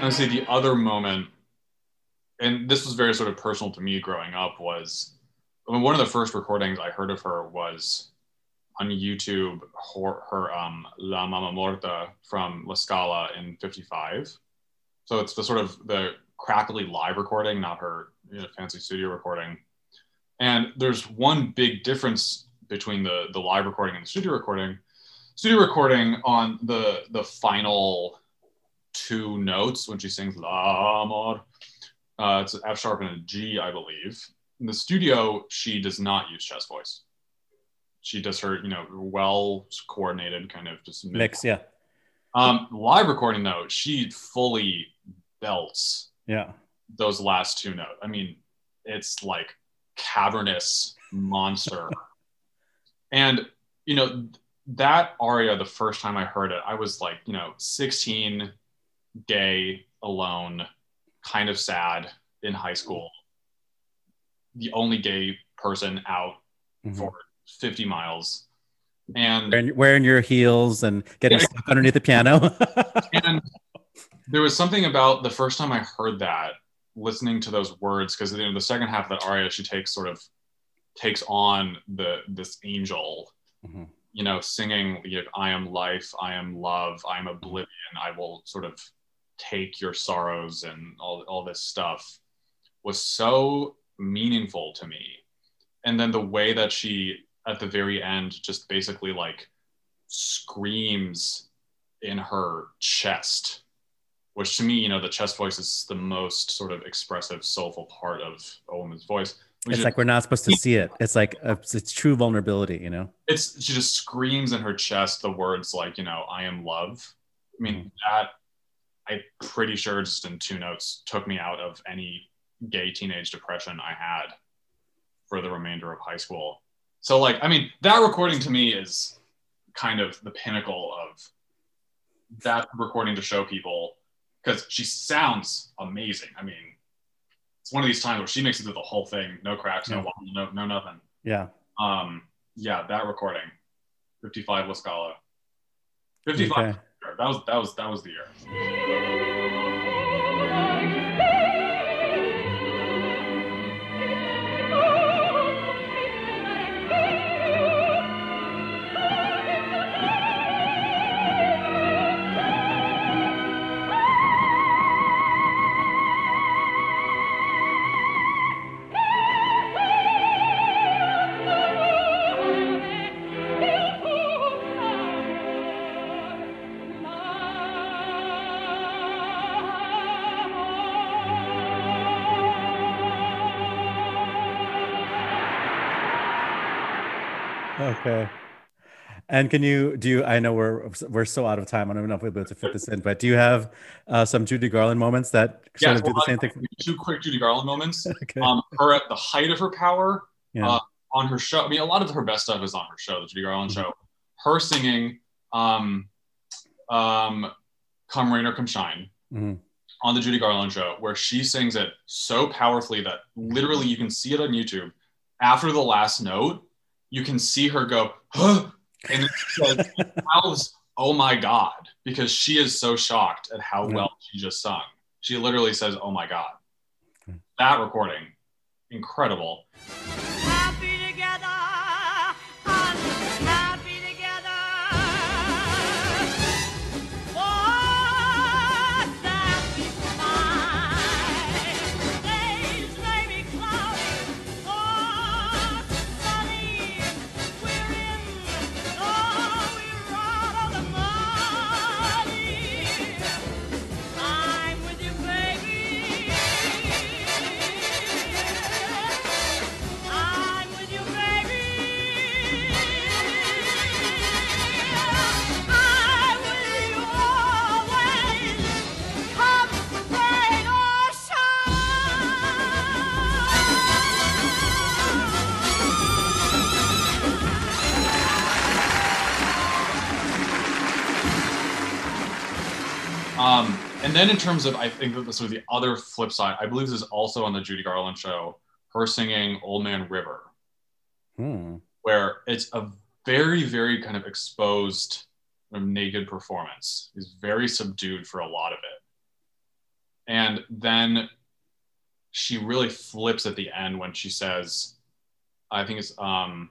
I the other moment, and this was very sort of personal to me growing up, was I mean, one of the first recordings I heard of her was on YouTube, her, her um, La Mamma Morta from La Scala in 55. So it's the sort of the crackly live recording, not her you know, fancy studio recording. And there's one big difference between the, the live recording and the studio recording. Studio recording on the the final two notes when she sings La Amor, uh, it's an F sharp and a G, I believe. In the studio, she does not use chest voice. She does her, you know, well coordinated kind of just Mix, yeah. Um, live recording though, she fully belts Yeah. those last two notes. I mean, it's like cavernous monster. and you know, that aria, the first time I heard it, I was like, you know, 16, gay, alone, kind of sad in high school. The only gay person out Mhm. for 50 miles. And Wearing, wearing your heels and getting Yeah. stuck underneath the piano. and there was something about the first time I heard that, listening to those words, because you know, the second half of that aria, she takes sort of takes on the this angel, Mhm. you know, singing, you know, "I am life, I am love, I am oblivion, I will sort of take your sorrows and all all this stuff," was so meaningful to me. And then the way that she at the very end just basically like screams in her chest which to me you know the chest voice is the most sort of expressive soulful part of a woman's voice it's like we're not supposed to see it. It's like a, it's true vulnerability, you know? it's she just screams in her chest the words like you know i am love i mean mm-hmm. that i'm pretty sure just in two notes took me out of any gay teenage depression i had for the remainder of high school so like i mean that recording to me is kind of the pinnacle of that recording to show people because she sounds amazing i mean it's one of these times where she makes it through the whole thing no cracks no wobble, no no nothing Yeah. um, yeah, that recording, 55 La Scala. 55. Okay. That was that was that was the year. Okay. And can you do you? I know we're we're so out of time. I don't know if we'll be able to fit this in, but do you have uh, some Judy Garland moments that sort Yeah, of do the same thing? Two quick Judy Garland moments. Okay. Um, her at the height of her power Yeah. uh, on her show. I mean, a lot of her best stuff is on her show, the Judy Garland Mm-hmm. show. Her singing, um, um, "Come Rain or Come Shine." Mhm. on the Judy Garland show where she sings it so powerfully that literally you can see it on YouTube. After the last note, you can see her go, huh, and it's like, oh my God, because she is so shocked at how well she just sung. She literally says, oh my God. Hmm. That recording, incredible. Then in terms of, I think that the sort of the other flip side, I believe this is also on the Judy Garland show, her singing Old Man River. Hmm. where it's a very, very kind of exposed, kind of naked performance. He's very subdued for a lot of it. And then she really flips at the end when she says, I think it's um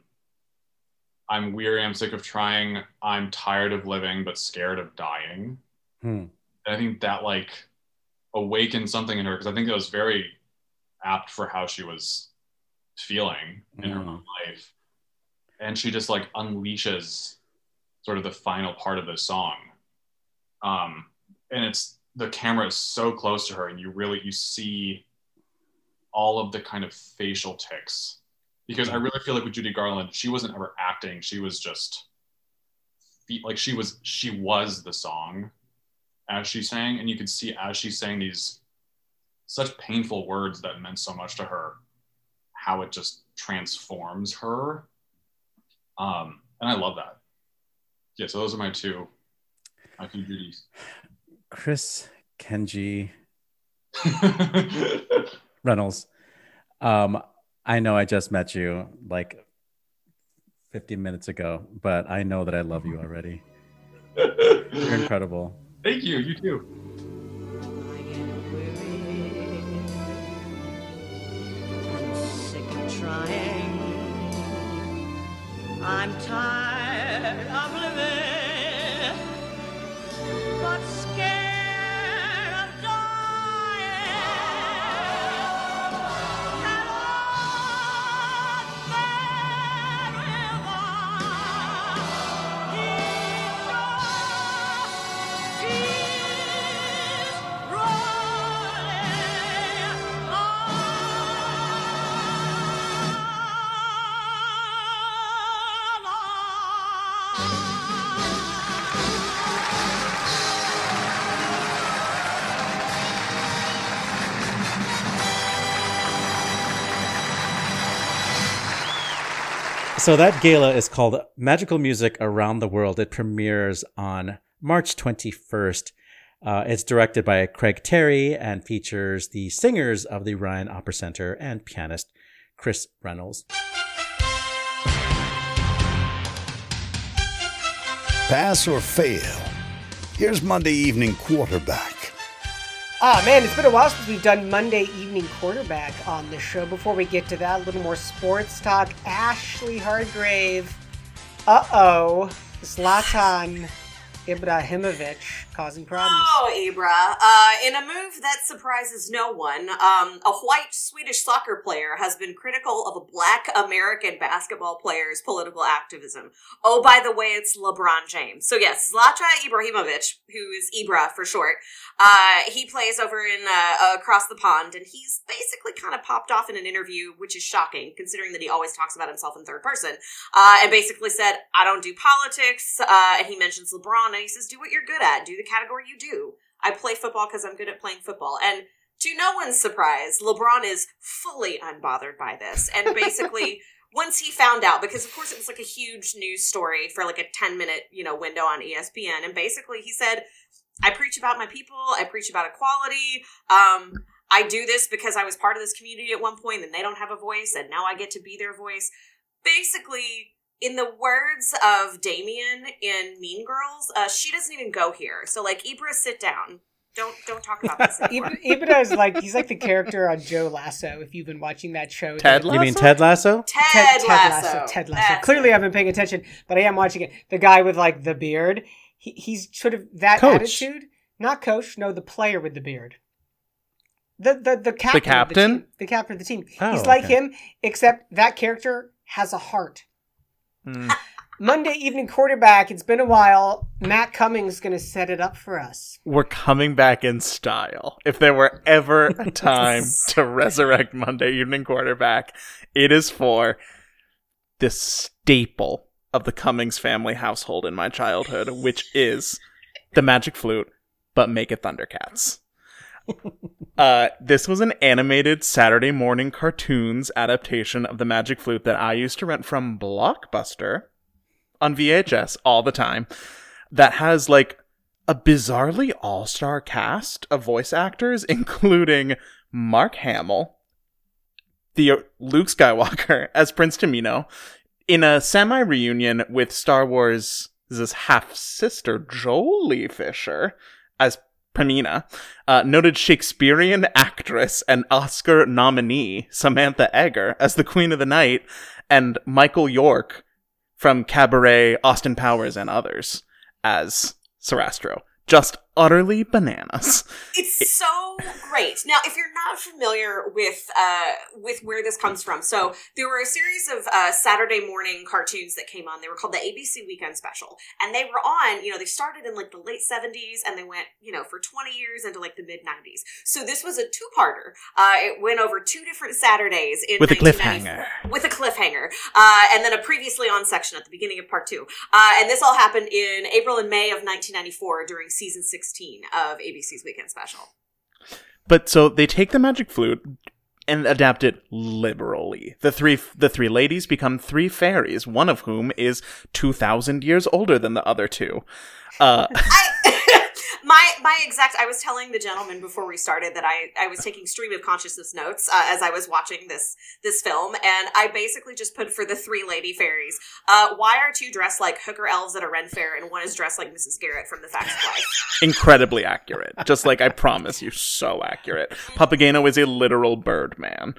I'm weary, I'm sick of trying, I'm tired of living, but scared of dying. Hmm. And I think that like awakened something in her because I think that was very apt for how she was feeling in her Mm. own life. And she just like unleashes sort of the final part of the song. Um, and it's the camera is so close to her, and you really you see all of the kind of facial ticks. Because I really feel like with Judy Garland, she wasn't ever acting; she was just like she was she was the song as she sang, and you could see as she sang these such painful words that meant so much to her, how it just transforms her. Um, and I love that. Yeah, so those are my two, my two Judys. Chris Kenji Reynolds. Um, I know I just met you like 50 minutes ago, but I know that I love you already. You're incredible. Thank you. You too. I'm tired So that gala is called Magical Music Around the World. It premieres on March 21st. Uh, it's directed by Craig Terry and features the singers of the Ryan Opera Center and pianist Chris Reynolds. Pass or fail? Here's Monday evening quarterback. Ah, man, it's been a while since we've done Monday evening quarterback on the show. Before we get to that, a little more sports talk. Ashley Hargrave. Uh oh. Zlatan Ibrahimovic causing problems. Oh, Ibra. Uh, in a move that surprises no one, um, a white Swedish soccer player has been critical of a black American basketball player's political activism. Oh, by the way, it's LeBron James. So yes, Zlatan Ibrahimovic, who is Ibra for short, uh, he plays over in uh, across the pond, and he's basically kind of popped off in an interview, which is shocking considering that he always talks about himself in third person, uh, and basically said, "I don't do politics," uh, and he mentions LeBron, and he says, "Do what you're good at. Do the category you do. I play football because I'm good at playing football." And to no one's surprise, LeBron is fully unbothered by this, and basically. Once he found out, because of course it was like a huge news story for like a 10 minute, you know, window on ESPN, and basically he said, I preach about my people. I preach about equality. Um, I do this because I was part of this community at one point and they don't have a voice and now I get to be their voice. Basically, in the words of Damian in Mean Girls, uh, she doesn't even go here. So like, Ibra, sit down. Don't don't talk about this anymore. Ibra Ibra is like he's like the character on Joe Lasso. If you've been watching that show, Ted The- You mean Ted Lasso? Ted Lasso? Ted, Lasso. Ted Lasso. That's Clearly. I've been paying attention, but I am watching it. The guy with like the beard. He, he's sort of that Coach. attitude. Not coach. No, the player with the beard. The the the captain. of captain? The, team, the captain of the team. Oh, he's like okay. him, except that character has a heart. Hmm. Monday evening quarterback. It's been a while. Matt Cummings is going to set it up for us. We're coming back in style. If there were ever a time to resurrect Monday evening quarterback, it is for the staple of the Cummings family household in my childhood, which is the magic flute, but make it Thundercats. Uh, this was an animated Saturday morning cartoons adaptation of the magic flute that I used to rent from Blockbuster on VHS all the time that has like a bizarrely all-star cast of voice actors including Mark Hamill, the uh, Luke Skywalker as Prince Tamino in a semi-reunion with Star Wars' half-sister Joely Fisher as Pamina, uh, noted Shakespearean actress and Oscar nominee Samantha Eggar as the Queen of the Night, and Michael York from Cabaret, Austin Powers, and others as Sarastro. Just utterly bananas. It's so great. Now, if you're not familiar with uh, with where this comes from, so there were a series of uh, Saturday morning cartoons that came on. They were called the ABC Weekend Special, and they were on. You know, they started in like the late '70s, and they went, you know, for 20 years into like the mid '90s. So this was a two-parter. Uh, it went over two different Saturdays in With a cliffhanger. With a cliffhanger, uh, and then a previously on section at the beginning of part two. Uh, and this all happened in April and May of 1994 during season 16 of ABC's Weekend Special. But so they take the magic flute and adapt it liberally. The three the three ladies become three fairies, one of whom is two thousand years older than the other two. Uh, I my my exact I was telling the gentleman before we started that I I was taking stream of consciousness notes uh, as I was watching this this film and I basically just put for the three lady fairies uh, why are two dressed like hooker elves at a Ren fair and one is dressed like Mrs. Garrett from the Facts of Life incredibly accurate. Just like I promise you, so accurate. Papageno is a literal bird man.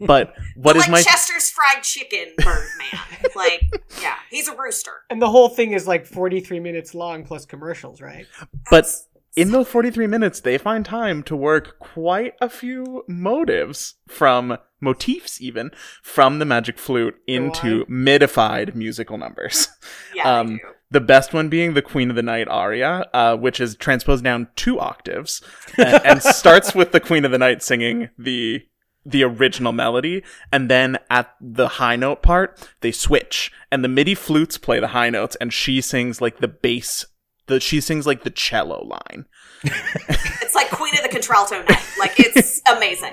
But what is like my Chester's fried chicken bird man like yeah he's a rooster And the whole thing is like 43 minutes long plus commercials, right? but in those 43 minutes they find time to work quite a few motives from motifs even from the magic flute into midified musical numbers. Yeah um, the best one being the Queen of the Night aria, uh, which is transposed down two octaves and, and starts with the Queen of the Night singing the the original melody, and then at the high note part, they switch, and the MIDI flutes play the high notes, and she sings like the bass. The, she sings like the cello line. it's like Queen of the Contralto night like it's amazing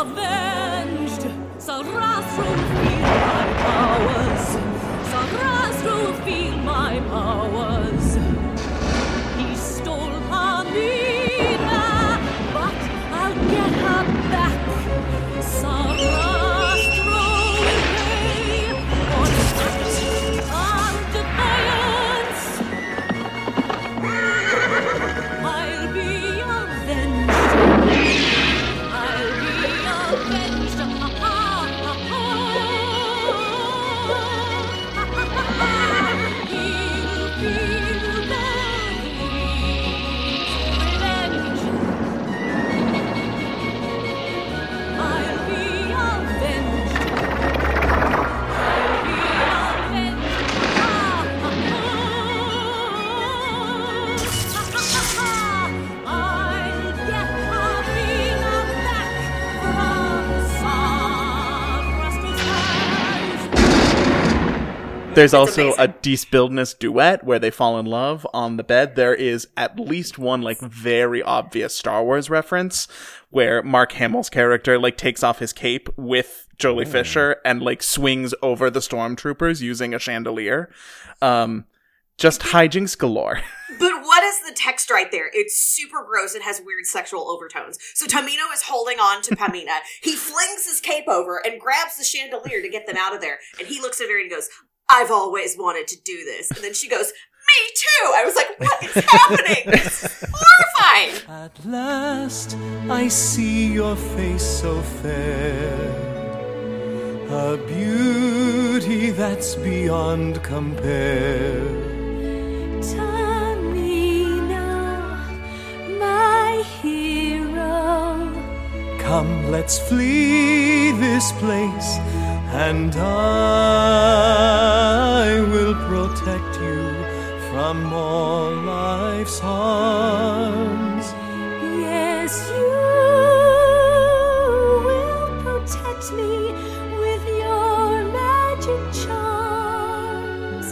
avenged. Sarastro feel my powers. Sarastro feel my powers. Hands. There's also amazing. a Despildness duet where they fall in love on the bed. There is at least one like very obvious Star Wars reference where Mark Hamill's character like takes off his cape with Joely Fisher and like swings over the stormtroopers using a chandelier. Um, just hijinks galore. But what is the text right there? It's super gross. It has weird sexual overtones. So Tamino is holding on to Pamina. he flings his cape over and grabs the chandelier to get them out of there. And he looks at her and he goes, I've always wanted to do this. And then she goes, Me too. I was like, What is happening? This is horrifying. At last I see your face so fair, a beauty that's beyond compare. Tamina, my hero. Come, let's flee this place, and I will protect you from all life's harms. Yes, you will protect me with your magic charms.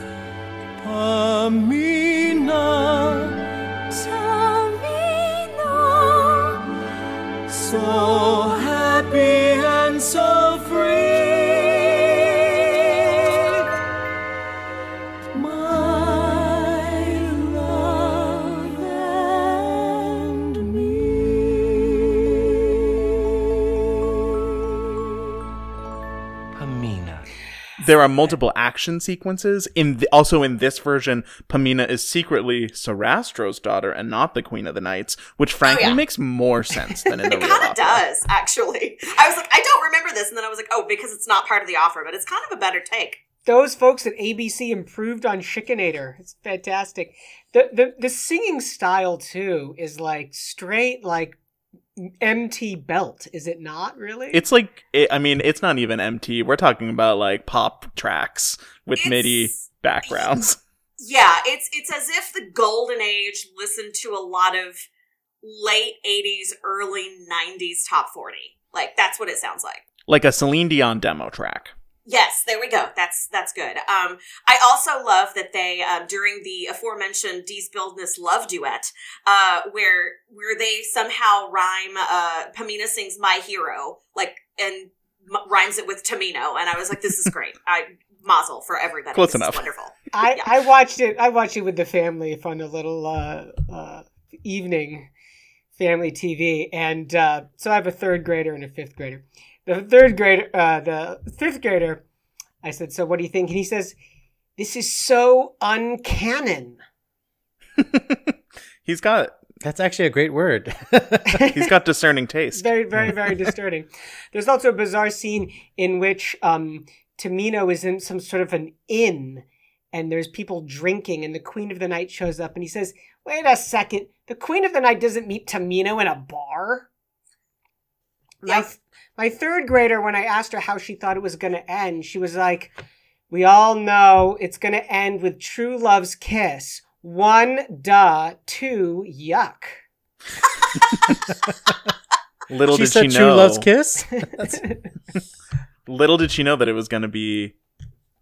Amina, Tamina, so there are multiple action sequences in the, also in this version pamina is secretly sarastro's daughter and not the queen of the knights which oh, frankly Oh, yeah. makes more sense than in the It real kind of does, actually. I was like, I don't remember this, and then I was like, oh, because it's not part of the offer, but it's kind of a better take. Those folks at ABC improved on Schikaneder. It's fantastic. The the the singing style too is like straight like MT belt, is it not really? it's like it, i mean it's not even mt we're talking about like pop tracks with It's- midi backgrounds Yeah, it's it's as if the golden age listened to a lot of late '80s, early '90s top 40. Like that's what it sounds like. like a celine dion demo track Yes, there we go. That's that's good. Um, I also love that they um, during the aforementioned Dies Bildnis love duet, uh, where where they somehow rhyme. Uh, Pamina sings "My Hero" like and m- rhymes it with Tamino, and I was like, "This is great." I mazel for everybody. Close This is enough. wonderful. I, Yeah. I watched it. I watched it with the family on a little uh, uh, evening family TV, and uh, so I have a third grader and a fifth grader. The third grader, uh, the fifth grader, I said, "So what do you think?" And he says, "This is so uncanon." he's got That's actually a great word. he's got discerning It's taste very, very, very disturbing. There's also a bizarre scene in which um, Tamino is in some sort of an inn and there's people drinking, and the Queen of the Night shows up and he says, Wait a second, the Queen of the Night doesn't meet Tamino in a bar? My, Yep. My third grader, when I asked her how she thought it was going to end, she was like, We all know it's going to end with true love's kiss. One, duh. Two, yuck. little she did said she true love's kiss. little did she know that it was going to be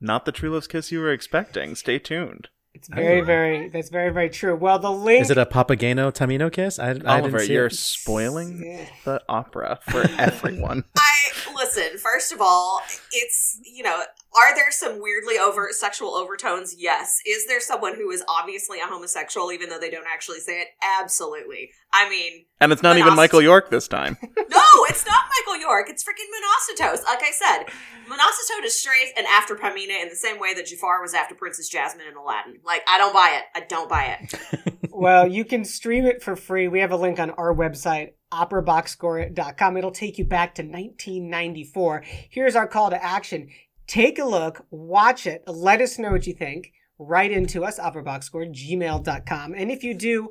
not the true love's kiss you were expecting stay tuned It's very, very. That's very, very true. Well, the link. Is it a Papageno Tamino kiss? I, I oliver didn't see you're it. spoiling the opera for everyone I listen. First of all, it's you know, are there some weirdly overt sexual overtones? Yes. Is there someone who is obviously a homosexual, even though they don't actually say it? Absolutely. I mean, and it's not But even michael york this time no, it's not Michael York. It's freaking Monostatos. Like I said, Monostatos is straight and after Pamina in the same way that Jafar was after Princess Jasmine in Aladdin. Like, I don't buy it. I don't buy it. well, you can stream it for free. We have a link on our website, operaboxscore.com. It'll take you back to 1994. Here's our call to action. Take a look, watch it, let us know what you think. Write into us, operaboxscore, gmail.com. And if you do,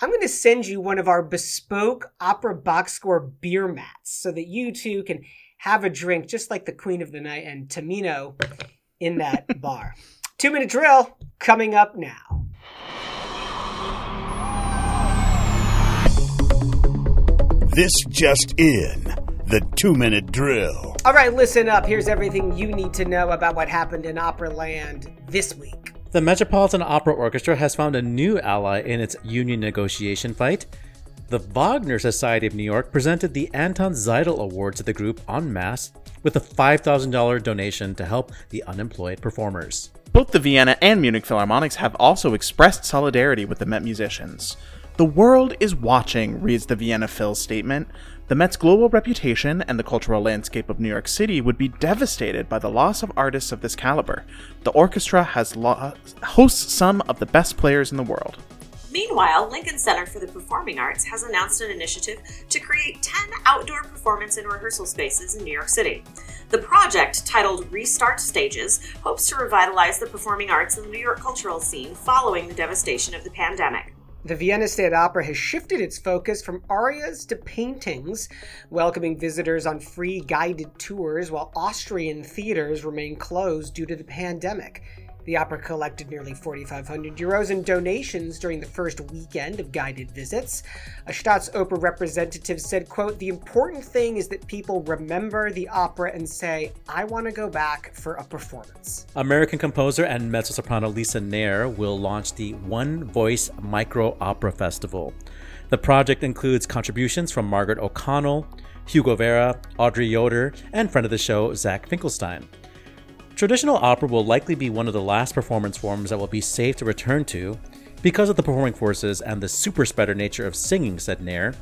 I'm going to send you one of our bespoke Opera Box Score beer mats so that you too can have a drink just like the Queen of the Night and Tamino in that bar. Two minute drill coming up now. This just in. The two minute drill. All right, listen up. Here's everything you need to know about what happened in Opera Land this week. The Metropolitan Opera Orchestra has found a new ally in its union negotiation fight. The Wagner Society of New York presented the Anton Seidl Award to the group en masse with a $5,000 donation to help the unemployed performers. Both the Vienna and Munich Philharmonics have also expressed solidarity with the Met musicians. The world is watching, reads the Vienna Phil statement. The Met's global reputation and the cultural landscape of New York City would be devastated by the loss of artists of this caliber. The orchestra has lo- hosts some of the best players in the world. Meanwhile, Lincoln Center for the Performing Arts has announced an initiative to create 10 outdoor performance and rehearsal spaces in New York City. The project, titled Restart Stages, hopes to revitalize the performing arts in the New York cultural scene following the devastation of the pandemic. The Vienna State Opera has shifted its focus from arias to paintings, welcoming visitors on free guided tours while Austrian theaters remain closed due to the pandemic. The opera collected nearly 4,500 euros in donations during the first weekend of guided visits. A Staatsoper representative said, quote, The important thing is that people remember the opera and say, I want to go back for a performance. American composer and mezzo-soprano Lisa Neher will launch the One Voice Micro Opera Festival. The project includes contributions from Margaret O'Connell, Hugo Vera, Audrey Yoder, and friend of the show, Zach Finkelstein. Traditional opera will likely be one of the last performance forms that will be safe to return to because of the performing forces and the super spreader nature of singing, said Neher.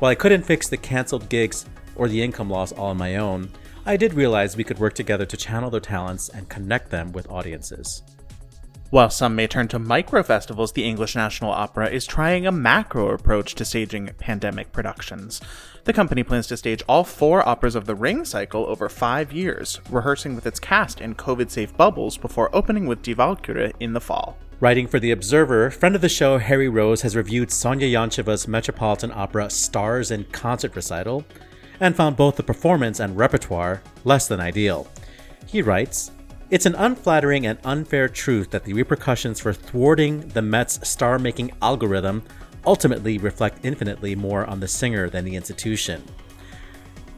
While I couldn't fix the cancelled gigs or the income loss all on my own, I did realize we could work together to channel their talents and connect them with audiences. While some may turn to micro festivals, the English National Opera is trying a macro approach to staging pandemic productions. The company plans to stage all four operas of the Ring cycle over five years, rehearsing with its cast in COVID safe bubbles before opening with Die Walküre in the fall. Writing for The Observer, friend of the show Harry Rose has reviewed Sonya Yoncheva's Metropolitan Opera Stars in Concert recital and found both the performance and repertoire less than ideal. He writes, It's an unflattering and unfair truth that the repercussions for thwarting the Met's star making algorithm ultimately reflect infinitely more on the singer than the institution.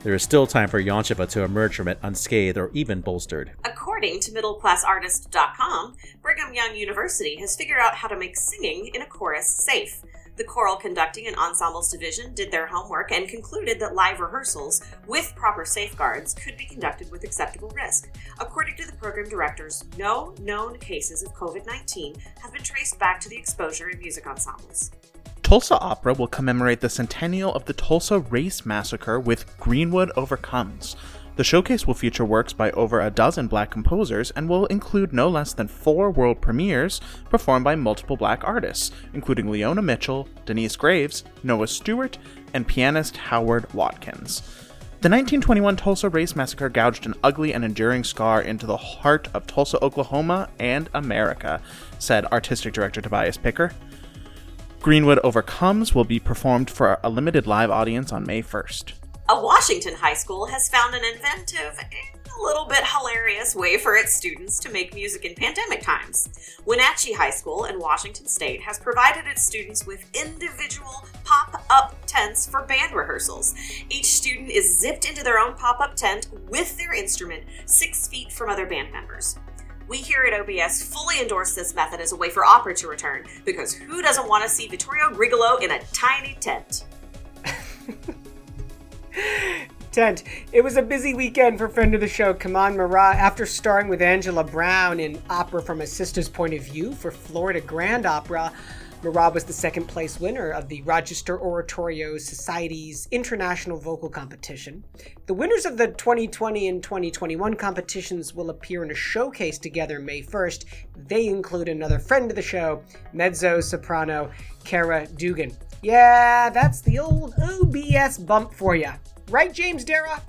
There is still time for Yoncheva to emerge from it unscathed or even bolstered. According to middleclassartist.com, Brigham Young University has figured out how to make singing in a chorus safe. The choral conducting and ensembles division did their homework and concluded that live rehearsals, with proper safeguards, could be conducted with acceptable risk. According to the program directors, no known cases of COVID 19 have been traced back to the exposure in music ensembles. Tulsa Opera will commemorate the centennial of the Tulsa Race Massacre with Greenwood Overcomes. The showcase will feature works by over a dozen black composers and will include no less than four world premieres performed by multiple black artists, including Leona Mitchell, Denyce Graves, Noah Stewart, and pianist Howard Watkins. The 1921 Tulsa Race Massacre gouged an ugly and enduring scar into the heart of Tulsa, Oklahoma, and America, said artistic director Tobias Picker. Greenwood Overcomes will be performed for a limited live audience on May 1st. A Washington high school has found an inventive a little bit hilarious way for its students to make music in pandemic times. Wenatchee High School in Washington State has provided its students with individual pop up tents for band rehearsals. Each student is zipped into their own pop up tent with their instrument six feet from other band members. We here at OBS fully endorse this method as a way for opera to return because who doesn't want to see Vittorio Grigolo in a tiny tent? Tent. It was a busy weekend for friend of the show, Kaman Marat, after starring with Angela Brown in Opera from a Sister's Point of View for Florida Grand Opera. Marat was the second place winner of the Rochester Oratorio Society's International Vocal Competition. The winners of the 2020 and 2021 competitions will appear in a showcase together May 1st. They include another friend of the show, mezzo soprano Kara Dugan. Yeah, that's the old OBS bump for you. Right, James Dara?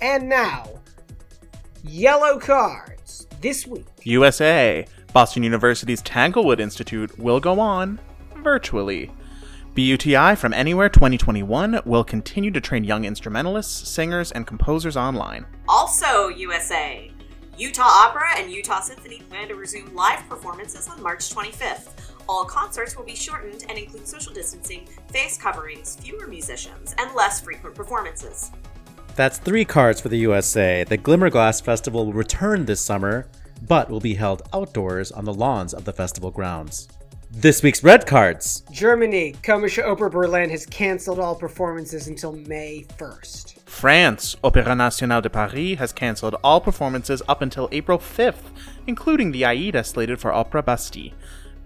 And now, yellow cards. This week, USA, Boston University's Tanglewood Institute will go on virtually. BUTI from Anywhere 2021 will continue to train young instrumentalists, singers, and composers online. Also, USA. Utah Opera and Utah Symphony plan to resume live performances on March 25th. All concerts will be shortened and include social distancing, face coverings, fewer musicians, and less frequent performances. That's three cards for the USA. The Glimmerglass Festival will return this summer, but will be held outdoors on the lawns of the festival grounds. This week's red cards. Germany, Komische Oper Berlin has canceled all performances until May 1st. France, Opéra National de Paris has cancelled all performances up until April 5th, including the Aida slated for Opera Bastille.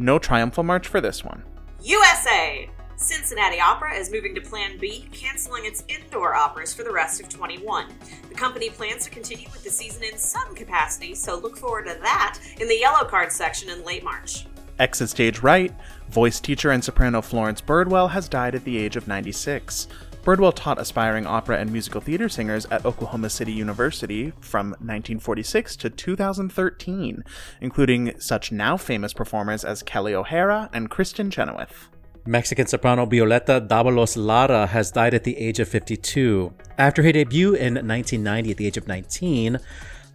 No triumphal march for this one. USA! Cincinnati Opera is moving to Plan B, canceling its indoor operas for the rest of 21. The company plans to continue with the season in some capacity, so look forward to that in the yellow card section in late March. Exit stage right, voice teacher and soprano Florence Birdwell has died at the age of 96. Birdwell taught aspiring opera and musical theater singers at Oklahoma City University from 1946 to 2013, including such now famous performers as Kelli O'Hara and Kristin Chenoweth. Mexican soprano Violeta Davalos Lara has died at the age of 52. After her debut in 1990 at the age of 19,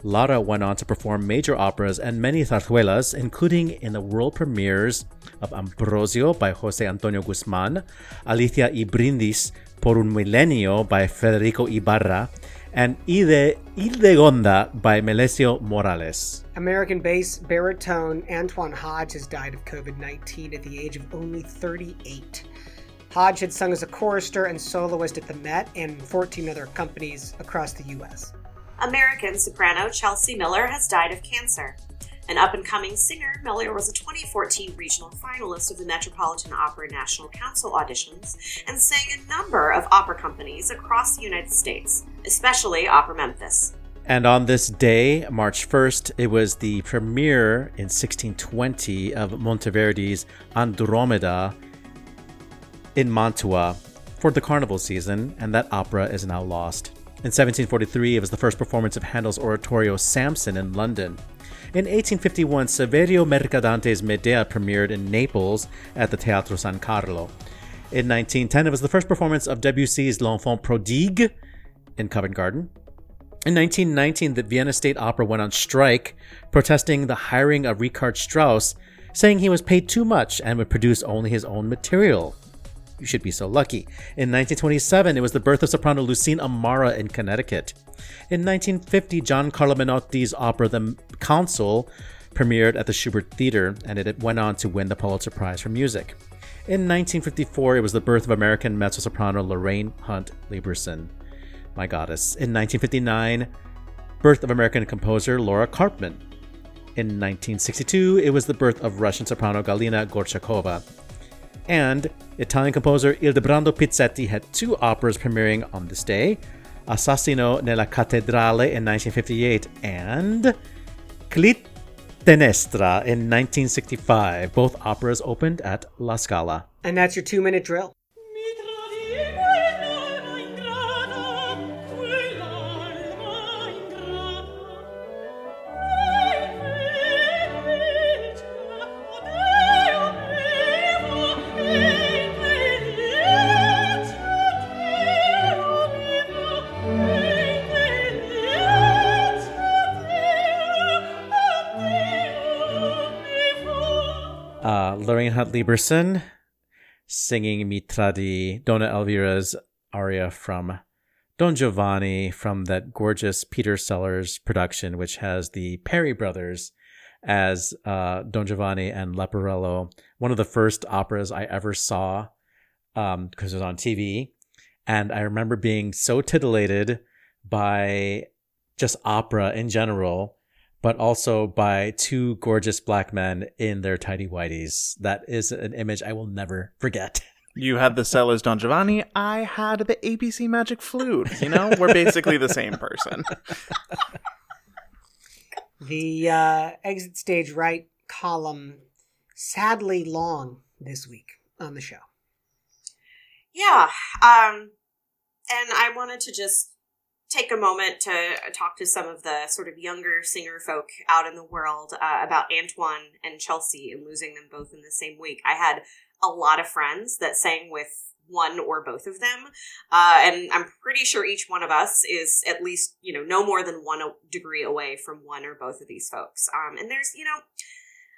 Lara went on to perform major operas and many zarzuelas, including in the world premieres of Ambrosio by Jose Antonio Guzman, Alicia y Brindis por un Milenio by Federico Ibarra, and Ide Ildegonda by Melesio Morales. American bass baritone Antoine Hodge has died of COVID 19 at the age of only 38. Hodge had sung as a chorister and soloist at the Met and 14 other companies across the U.S. American soprano Chelsea Miller has died of cancer. An up and coming singer, Miller was a 2014 regional finalist of the Metropolitan Opera National Council auditions and sang a number of opera companies across the United States, especially Opera Memphis. And on this day, March 1st, it was the premiere in 1620 of Monteverdi's Andromeda in Mantua for the carnival season, and that opera is now lost. In 1743, it was the first performance of Handel's oratorio Samson in London. In 1851, Saverio Mercadante's Medea premiered in Naples at the Teatro San Carlo. In 1910, it was the first performance of Debussy's L'Enfant Prodigue in Covent Garden. In 1919, the Vienna State Opera went on strike, protesting the hiring of Richard Strauss, saying he was paid too much and would produce only his own material. You should be so lucky. In 1927, it was the birth of soprano Lucine Amara in Connecticut. In 1950, Gian Carlo Menotti's opera The Consul premiered at the Shubert Theater, and it went on to win the Pulitzer Prize for Music. In 1954, it was the birth of American mezzo-soprano Lorraine Hunt Lieberson, my goddess. In 1959, birth of American composer Laura Karpman. In 1962, it was the birth of Russian soprano Galina Gorchakova. And Italian composer Ildebrando Pizzetti had two operas premiering on this day Assassino nella Cattedrale in 1958 and Clitemnestra in 1965. Both operas opened at La Scala. And that's your two minute drill. Uh, Lorraine Lieberson singing Mi tradì Donna Elvira's aria from Don Giovanni from that gorgeous Peter Sellars production, which has the Perry brothers as uh, Don Giovanni and Leporello. One of the first operas I ever saw um, because it was on TV. And I remember being so titillated by just opera in general, but also by two gorgeous black men in their tidy whities. That is an image I will never forget. You had the Sellars Don Giovanni. I had the ABC Magic Flute. You know, we're basically the same person. The uh, exit stage right column, sadly long this week on the show. Yeah. Um, and I wanted to just take a moment to talk to some of the sort of younger singer folk out in the world uh, about Antoine and Chelsea and losing them both in the same week. I had a lot of friends that sang with one or both of them. Uh, and I'm pretty sure each one of us is at least, you know, no more than one degree away from one or both of these folks. Um, and there's, you know,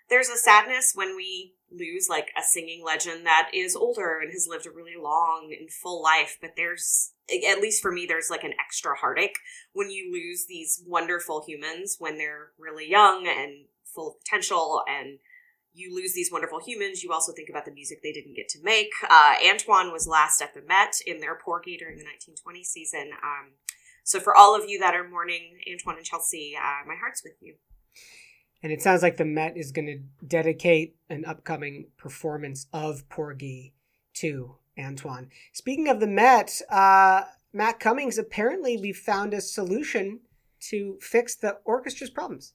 there's a sadness when we lose like a singing legend that is older and has lived a really long and full life. But there's, at least for me, there's like an extra heartache when you lose these wonderful humans when they're really young and full of potential and you lose these wonderful humans, you also think about the music they didn't get to make. Uh, Antoine was last at the Met in their Porgy during the 1920 season. Um, so for all of you that are mourning Antoine and Chelsea, uh, my heart's with you. And it sounds like the Met is going to dedicate an upcoming performance of Porgy to Antoine. Speaking of the Met, uh, Matt Cummings, apparently we found a solution to fix the orchestra's problems.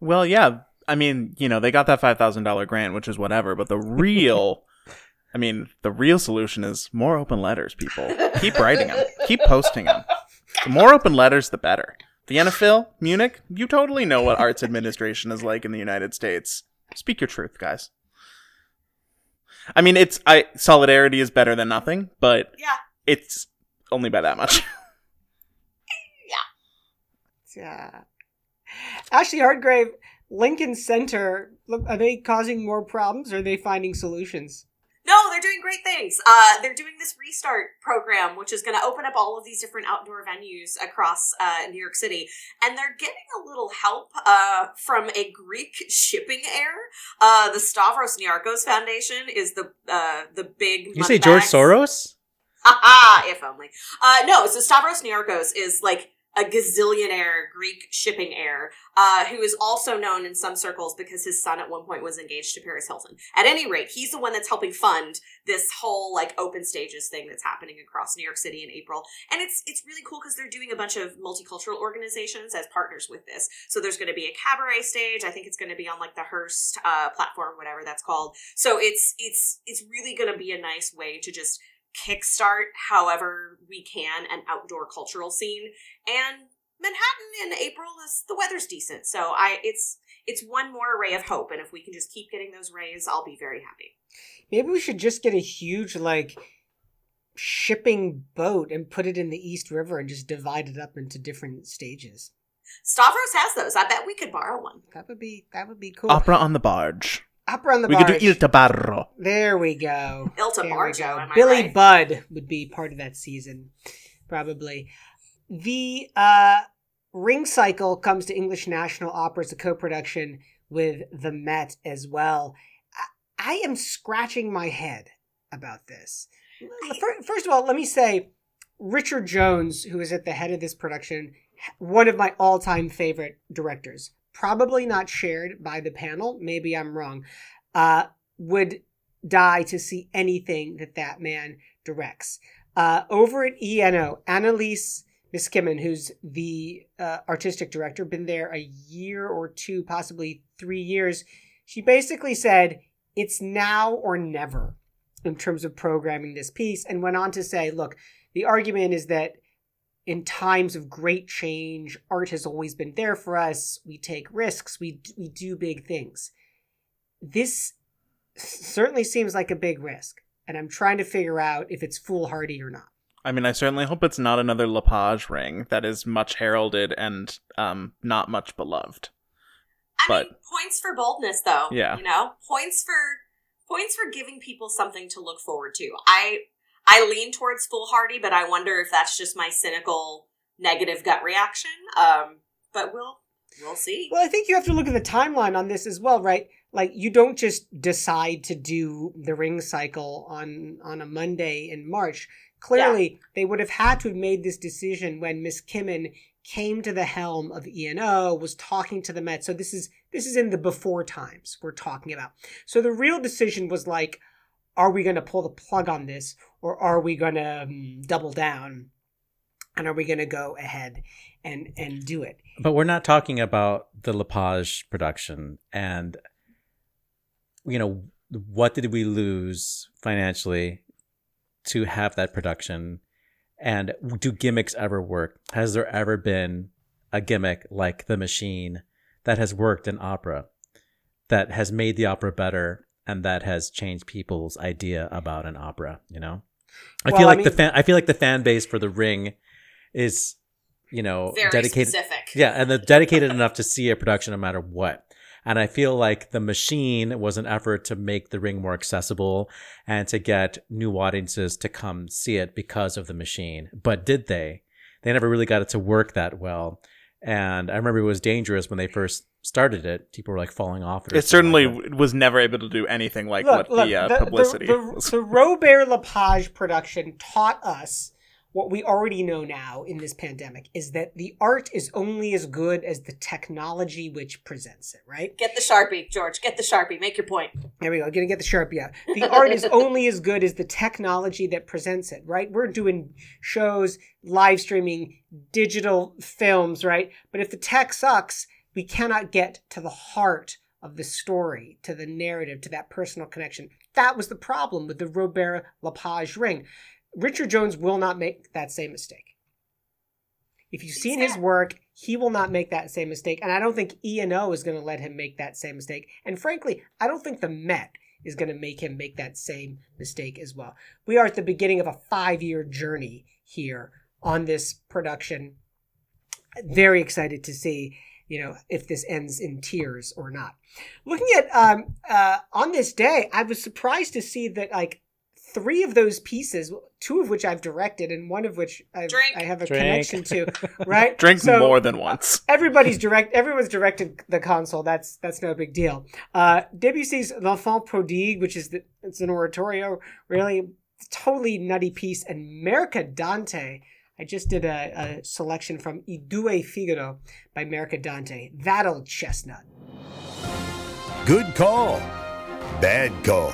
Well, yeah. I mean, you know, they got that $5,000 grant, which is whatever, but the real, I mean, the real solution is more open letters, people. Keep writing them, keep posting them. The more open letters, the better. Vienna Phil, Munich, you totally know what arts administration is like in the United States. Speak your truth, guys. I mean, it's I solidarity is better than nothing, but Yeah. it's only by that much. Yeah. yeah. Ashley Hardgrave, Lincoln Center, look, are they causing more problems or are they finding solutions? No, they're doing great things. Uh, they're doing this restart program, which is going to open up all of these different outdoor venues across uh, New York City, and they're getting a little help uh, from a Greek shipping heir. Uh, the Stavros Niarchos Foundation is the uh, the big. You say George Soros? Haha, if only. Uh, no, so Stavros Niarchos is like a gazillionaire Greek shipping heir, uh, who is also known in some circles because his son at one point was engaged to Paris Hilton. At any rate, he's the one that's helping fund this whole like open stages thing that's happening across New York City in April. And it's it's really cool because they're doing a bunch of multicultural organizations as partners with this. So there's going to be a cabaret stage. I think it's going to be on like the Hearst uh, platform, whatever that's called. So it's it's it's really going to be a nice way to just kickstart however we can an outdoor cultural scene and manhattan in april is the weather's decent so i it's it's one more ray of hope and if we can just keep getting those rays i'll be very happy Maybe we should just get a huge like shipping boat and put it in the East River and just divide it up into different stages. stavros has those i bet we could borrow one That would be that would be cool. Opera on the barge. Opera on the we barge. could do Il Tabarro. There we go. Ilta There we Barjo, go. am Billy right? Budd would be part of that season, probably. The uh, Ring Cycle comes to English National Opera as a co-production with the Met as well. I, I am scratching my head about this. Fir- First of all, let me say, Richard Jones, who is at the head of this production, one of my all-time favorite directors, probably not shared by the panel. Maybe I'm wrong. Uh, would die to see anything that that man directs. Uh, over at ENO, Annilese Miskimmon, who's the uh, artistic director, been there a year or two, possibly three years. She basically said it's now or never in terms of programming this piece, and went on to say, look, the argument is that in times of great change, art has always been there for us. We take risks. We we do big things. This certainly seems like a big risk, and I'm trying to figure out if it's foolhardy or not. I mean, I certainly hope it's not another Lepage ring that is much heralded and um, not much beloved. i But- mean points for boldness though Yeah. you know points for points for giving people something to look forward to i i lean towards foolhardy but i wonder if that's just my cynical negative gut reaction um but we'll we'll see Well, I think you have to look at the timeline on this as well, right? Like you don't just decide to do the ring cycle on on a Monday in March. Clearly, they would have had to have made this decision when Miskimmon came to the helm of ENO, was talking to the Met. So this is this is in the before times we're talking about. So the real decision was like, are we going to pull the plug on this, or are we going to um, double down, and are we going to go ahead and and do it? But we're not talking about the Lepage production and you know what did we lose financially to have that production and do gimmicks ever work? Has there ever been a gimmick like the machine that has worked in opera that has made the opera better and that has changed people's idea about an opera, you know? I Well, feel I like the fan I feel like the fan base for the ring is you know dedicated specific yeah, and they're dedicated enough to see a production no matter what. And I feel like the machine was an effort to make the ring more accessible and to get new audiences to come see it because of the machine. But did they? They never really got it to work that well. And I remember it was dangerous when they first started it. People were like falling off it. It certainly like was never able to do anything like Look, what look, the, uh, publicity The, was. the, Robert Lepage production taught us what we already know now in this pandemic is that the art is only as good as the technology which presents it, right? get the sharpie george get the sharpie make your point There we go. Gonna get the sharpie out. The art is only as good as the technology that presents it, right? We're doing shows, live streaming, digital films, right? But if the tech sucks, we cannot get to the heart of the story, to the narrative, to that personal connection. That was the problem with the Robert Lepage ring. Richard Jones will not make that same mistake. If you've seen his work, he will not make that same mistake. And I don't think ENO is going to let him make that same mistake. And frankly, I don't think the Met is going to make him make that same mistake as well. We are at the beginning of a five year journey here on this production. Very excited to see, you know, if this ends in tears or not. Looking at um, uh, on this day, I was surprised to see that like three of those pieces, two of which I've directed and one of which I've, Drink. I have a Drink. connection to, right? Drink So- more than once. everybody's direct everyone's directed the console that's that's no big deal uh debussy's l'enfant prodigue which is the, it's an oratorio really totally nutty piece and mercadante I just did a, a selection from I Due Figaro by Mercadante. That old chestnut. Good call. Bad call.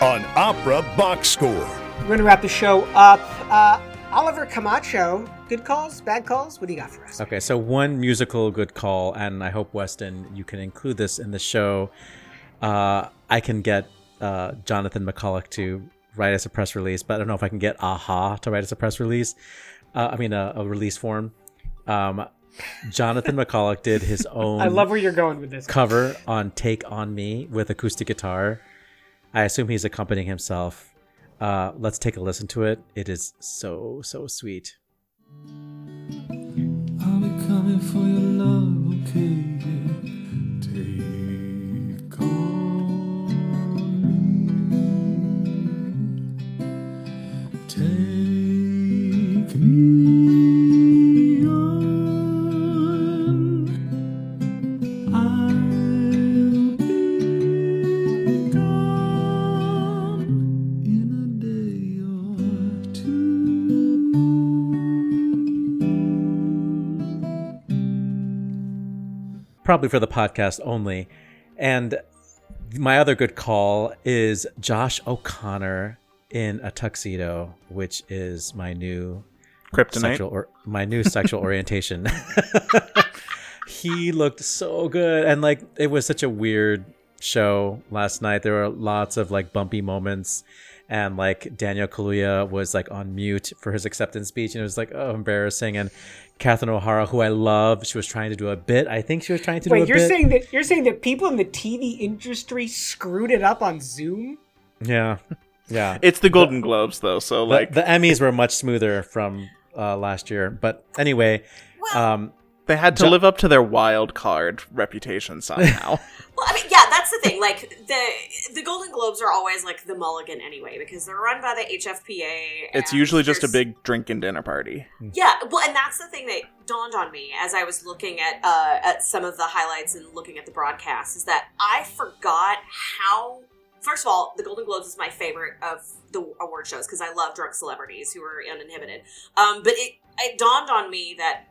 On Opera Box Score. We're going to wrap the show up. Uh, Oliver Camacho, good calls, bad calls? What do you got for us? Okay, so one musical good call, and I hope Weston you can include this in the show. Uh, I can get uh, Jonathan McCulloch to write us a press release, but I don't know if I can get a-ha to write us a press release. Uh, I mean, a, a release form. Um, Jonathan McCulloch did his own. I love where you're going with this. cover on Take on Me with acoustic guitar. I assume he's accompanying himself. Uh, let's take a listen to it. It is so, so sweet. I'll be coming for your love, okay? Probably for the podcast only. And my other good call is Josh O'Connor in a tuxedo, which is my new Kryptonite. sexual or my new sexual orientation. he looked so good and like it was such a weird show last night. There were lots of like bumpy moments and like Daniel Kaluuya was like on mute for his acceptance speech and it was like oh embarrassing and Catherine O'Hara who I love she was trying to do a bit. I think she was trying to do a Wait, you're bit. saying that you're saying that people in the TV industry screwed it up on Zoom? yeah. Yeah. It's the Golden Globes though, so The- like the, Emmys were much smoother from uh, last year. But anyway, um they had to Jo- live up to their wild card reputation somehow. Well, I mean, yeah, that's the thing. Like the the Golden Globes are always like the mulligan anyway because they're run by the HFPA. it's usually just a big drink and dinner party. Yeah, well, and that's the thing that dawned on me as I was looking at uh, at some of the highlights and looking at the broadcast is that I forgot how. First of all, the Golden Globes is my favorite of the award shows because I love drunk celebrities who are uninhibited. Um, but it it dawned on me that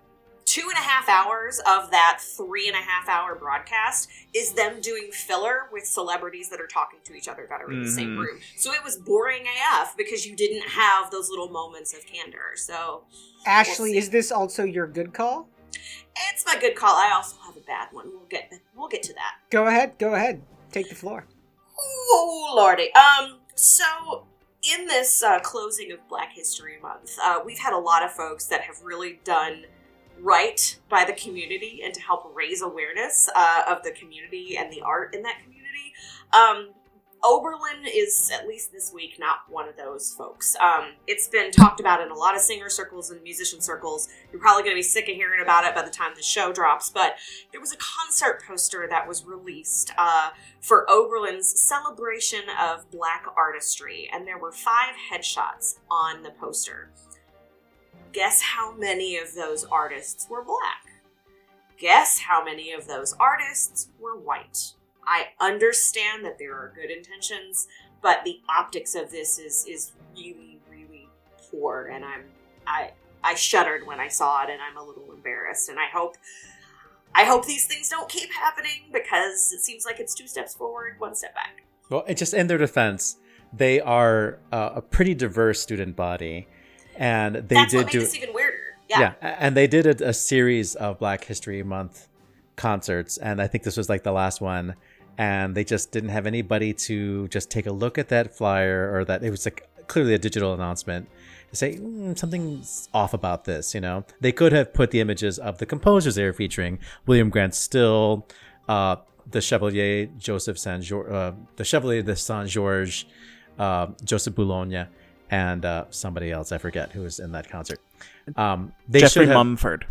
two and a half hours of that three and a half hour broadcast is them doing filler with celebrities that are talking to each other that are in the same Mhm. room. So it was boring AF because you didn't have those little moments of candor. So Ashley, see. is this also your good call? it's my good call. I also have a bad one. We'll get we'll get to that. Go ahead, go ahead. Take the floor. Oh lordy. Um. So in this uh, closing of Black History Month, uh, we've had a lot of folks that have really done right by the community and to help raise awareness uh, of the community and the art in that community. Um, Oberlin is, at least this week, not one of those folks. Um, it's been talked about in a lot of singer circles and musician circles. You're probably going to be sick of hearing about it by the time the show drops, but there was a concert poster that was released uh, for Oberlin's celebration of black artistry, and there were five headshots on the poster. Guess how many of those artists were black? Guess how many of those artists were white? I understand that there are good intentions, but the optics of this is is really really poor, and I'm I I shuddered when I saw it, and I'm a little embarrassed, and I hope. I hope these things don't keep happening because it seems like it's two steps forward, one step back. Well, just in their defense, they are uh, a pretty diverse student body, and they That's did do this even weirder. Yeah. yeah, and they did a, a series of Black History Month concerts, and I think this was like the last one. And they just didn't have anybody to just take a look at that flyer or that it was like clearly a digital announcement to say mm, something's off about this. You know, they could have put the images of the composers they were featuring: William Grant Still, uh, the Chevalier Joseph Saint George, uh, the Chevalier de Saint George, uh, Joseph Boulogne, and uh, somebody else I forget who was in that concert. Um, they Jeffrey should have, Mumford.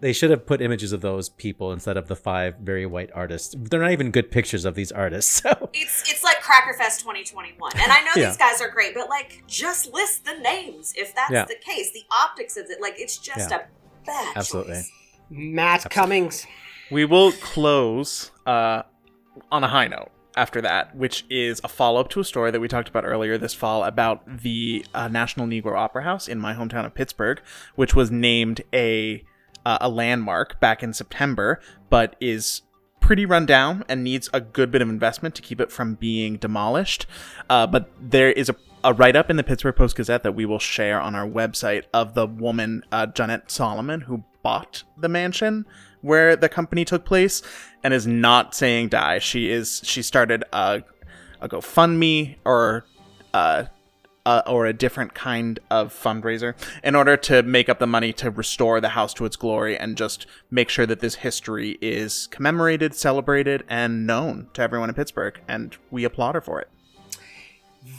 they should have put images of those people instead of the five very white artists. They're not even good pictures of these artists. So It's it's like Crackerfest 2021. And I know Yeah. these guys are great, but like just list the names if that's Yeah. the case. The optics of it, like it's just Yeah. a bad Absolutely. choice. Matt Cummings. We will close uh, on a high note. After that, which is a follow up to a story that we talked about earlier this fall about the uh, National Negro Opera House in my hometown of Pittsburgh, which was named a uh, a landmark back in September, but is pretty run down and needs a good bit of investment to keep it from being demolished. Uh, but there is a, a write up in the Pittsburgh Post Gazette that we will share on our website of the woman, uh, Solomon, who bought the mansion where the company took place and is not saying die. She is, she started a, a GoFundMe or, uh, uh, or a different kind of fundraiser in order to make up the money to restore the house to its glory and just make sure that this history is commemorated, celebrated, and known to everyone in Pittsburgh. And we applaud her for it.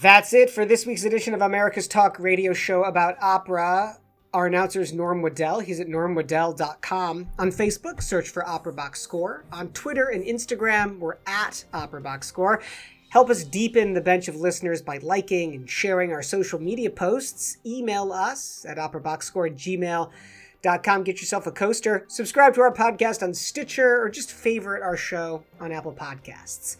That's it for this week's edition of America's Talk radio show about opera. Our announcer is Norm Waddell. He's at normwaddell.com. On Facebook, search for Opera Box Score. On Twitter and Instagram, we're at Opera Box Score. Help us deepen the bench of listeners by liking and sharing our social media posts. Email us at operaboxscore at gmail.com. Get yourself a coaster. Subscribe to our podcast on Stitcher or just favorite our show on Apple Podcasts.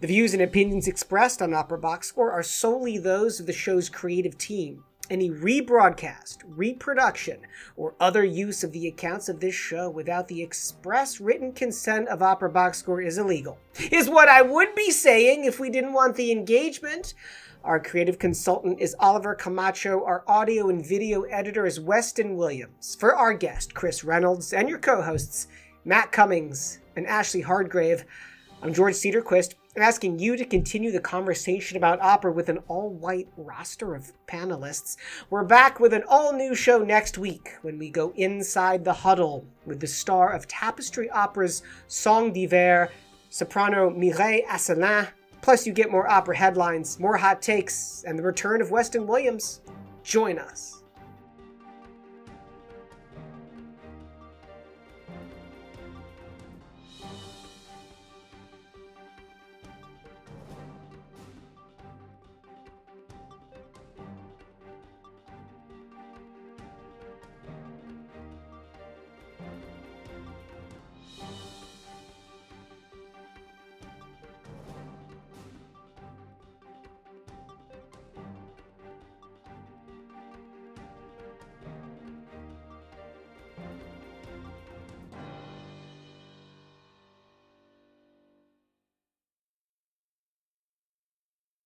The views and opinions expressed on Opera Box Score are solely those of the show's creative team. Any rebroadcast, reproduction, or other use of the accounts of this show without the express written consent of Opera Box Score is illegal. Is what I would be saying if we didn't want the engagement. Our creative consultant is Oliver Camacho. Our audio and video editor is Weston Williams. For our guest, Chris Reynolds, and your co hosts, Matt Cummings and Ashley Hardgrave, I'm George Cederquist, asking you to continue the conversation about opera with an all white roster of panelists. We're back with an all new show next week when we go inside the huddle with the star of Tapestry Opera's Song d'Hiver, soprano Mireille Asselin. Plus, you get more opera headlines, more hot takes, and the return of Weston Williams. Join us.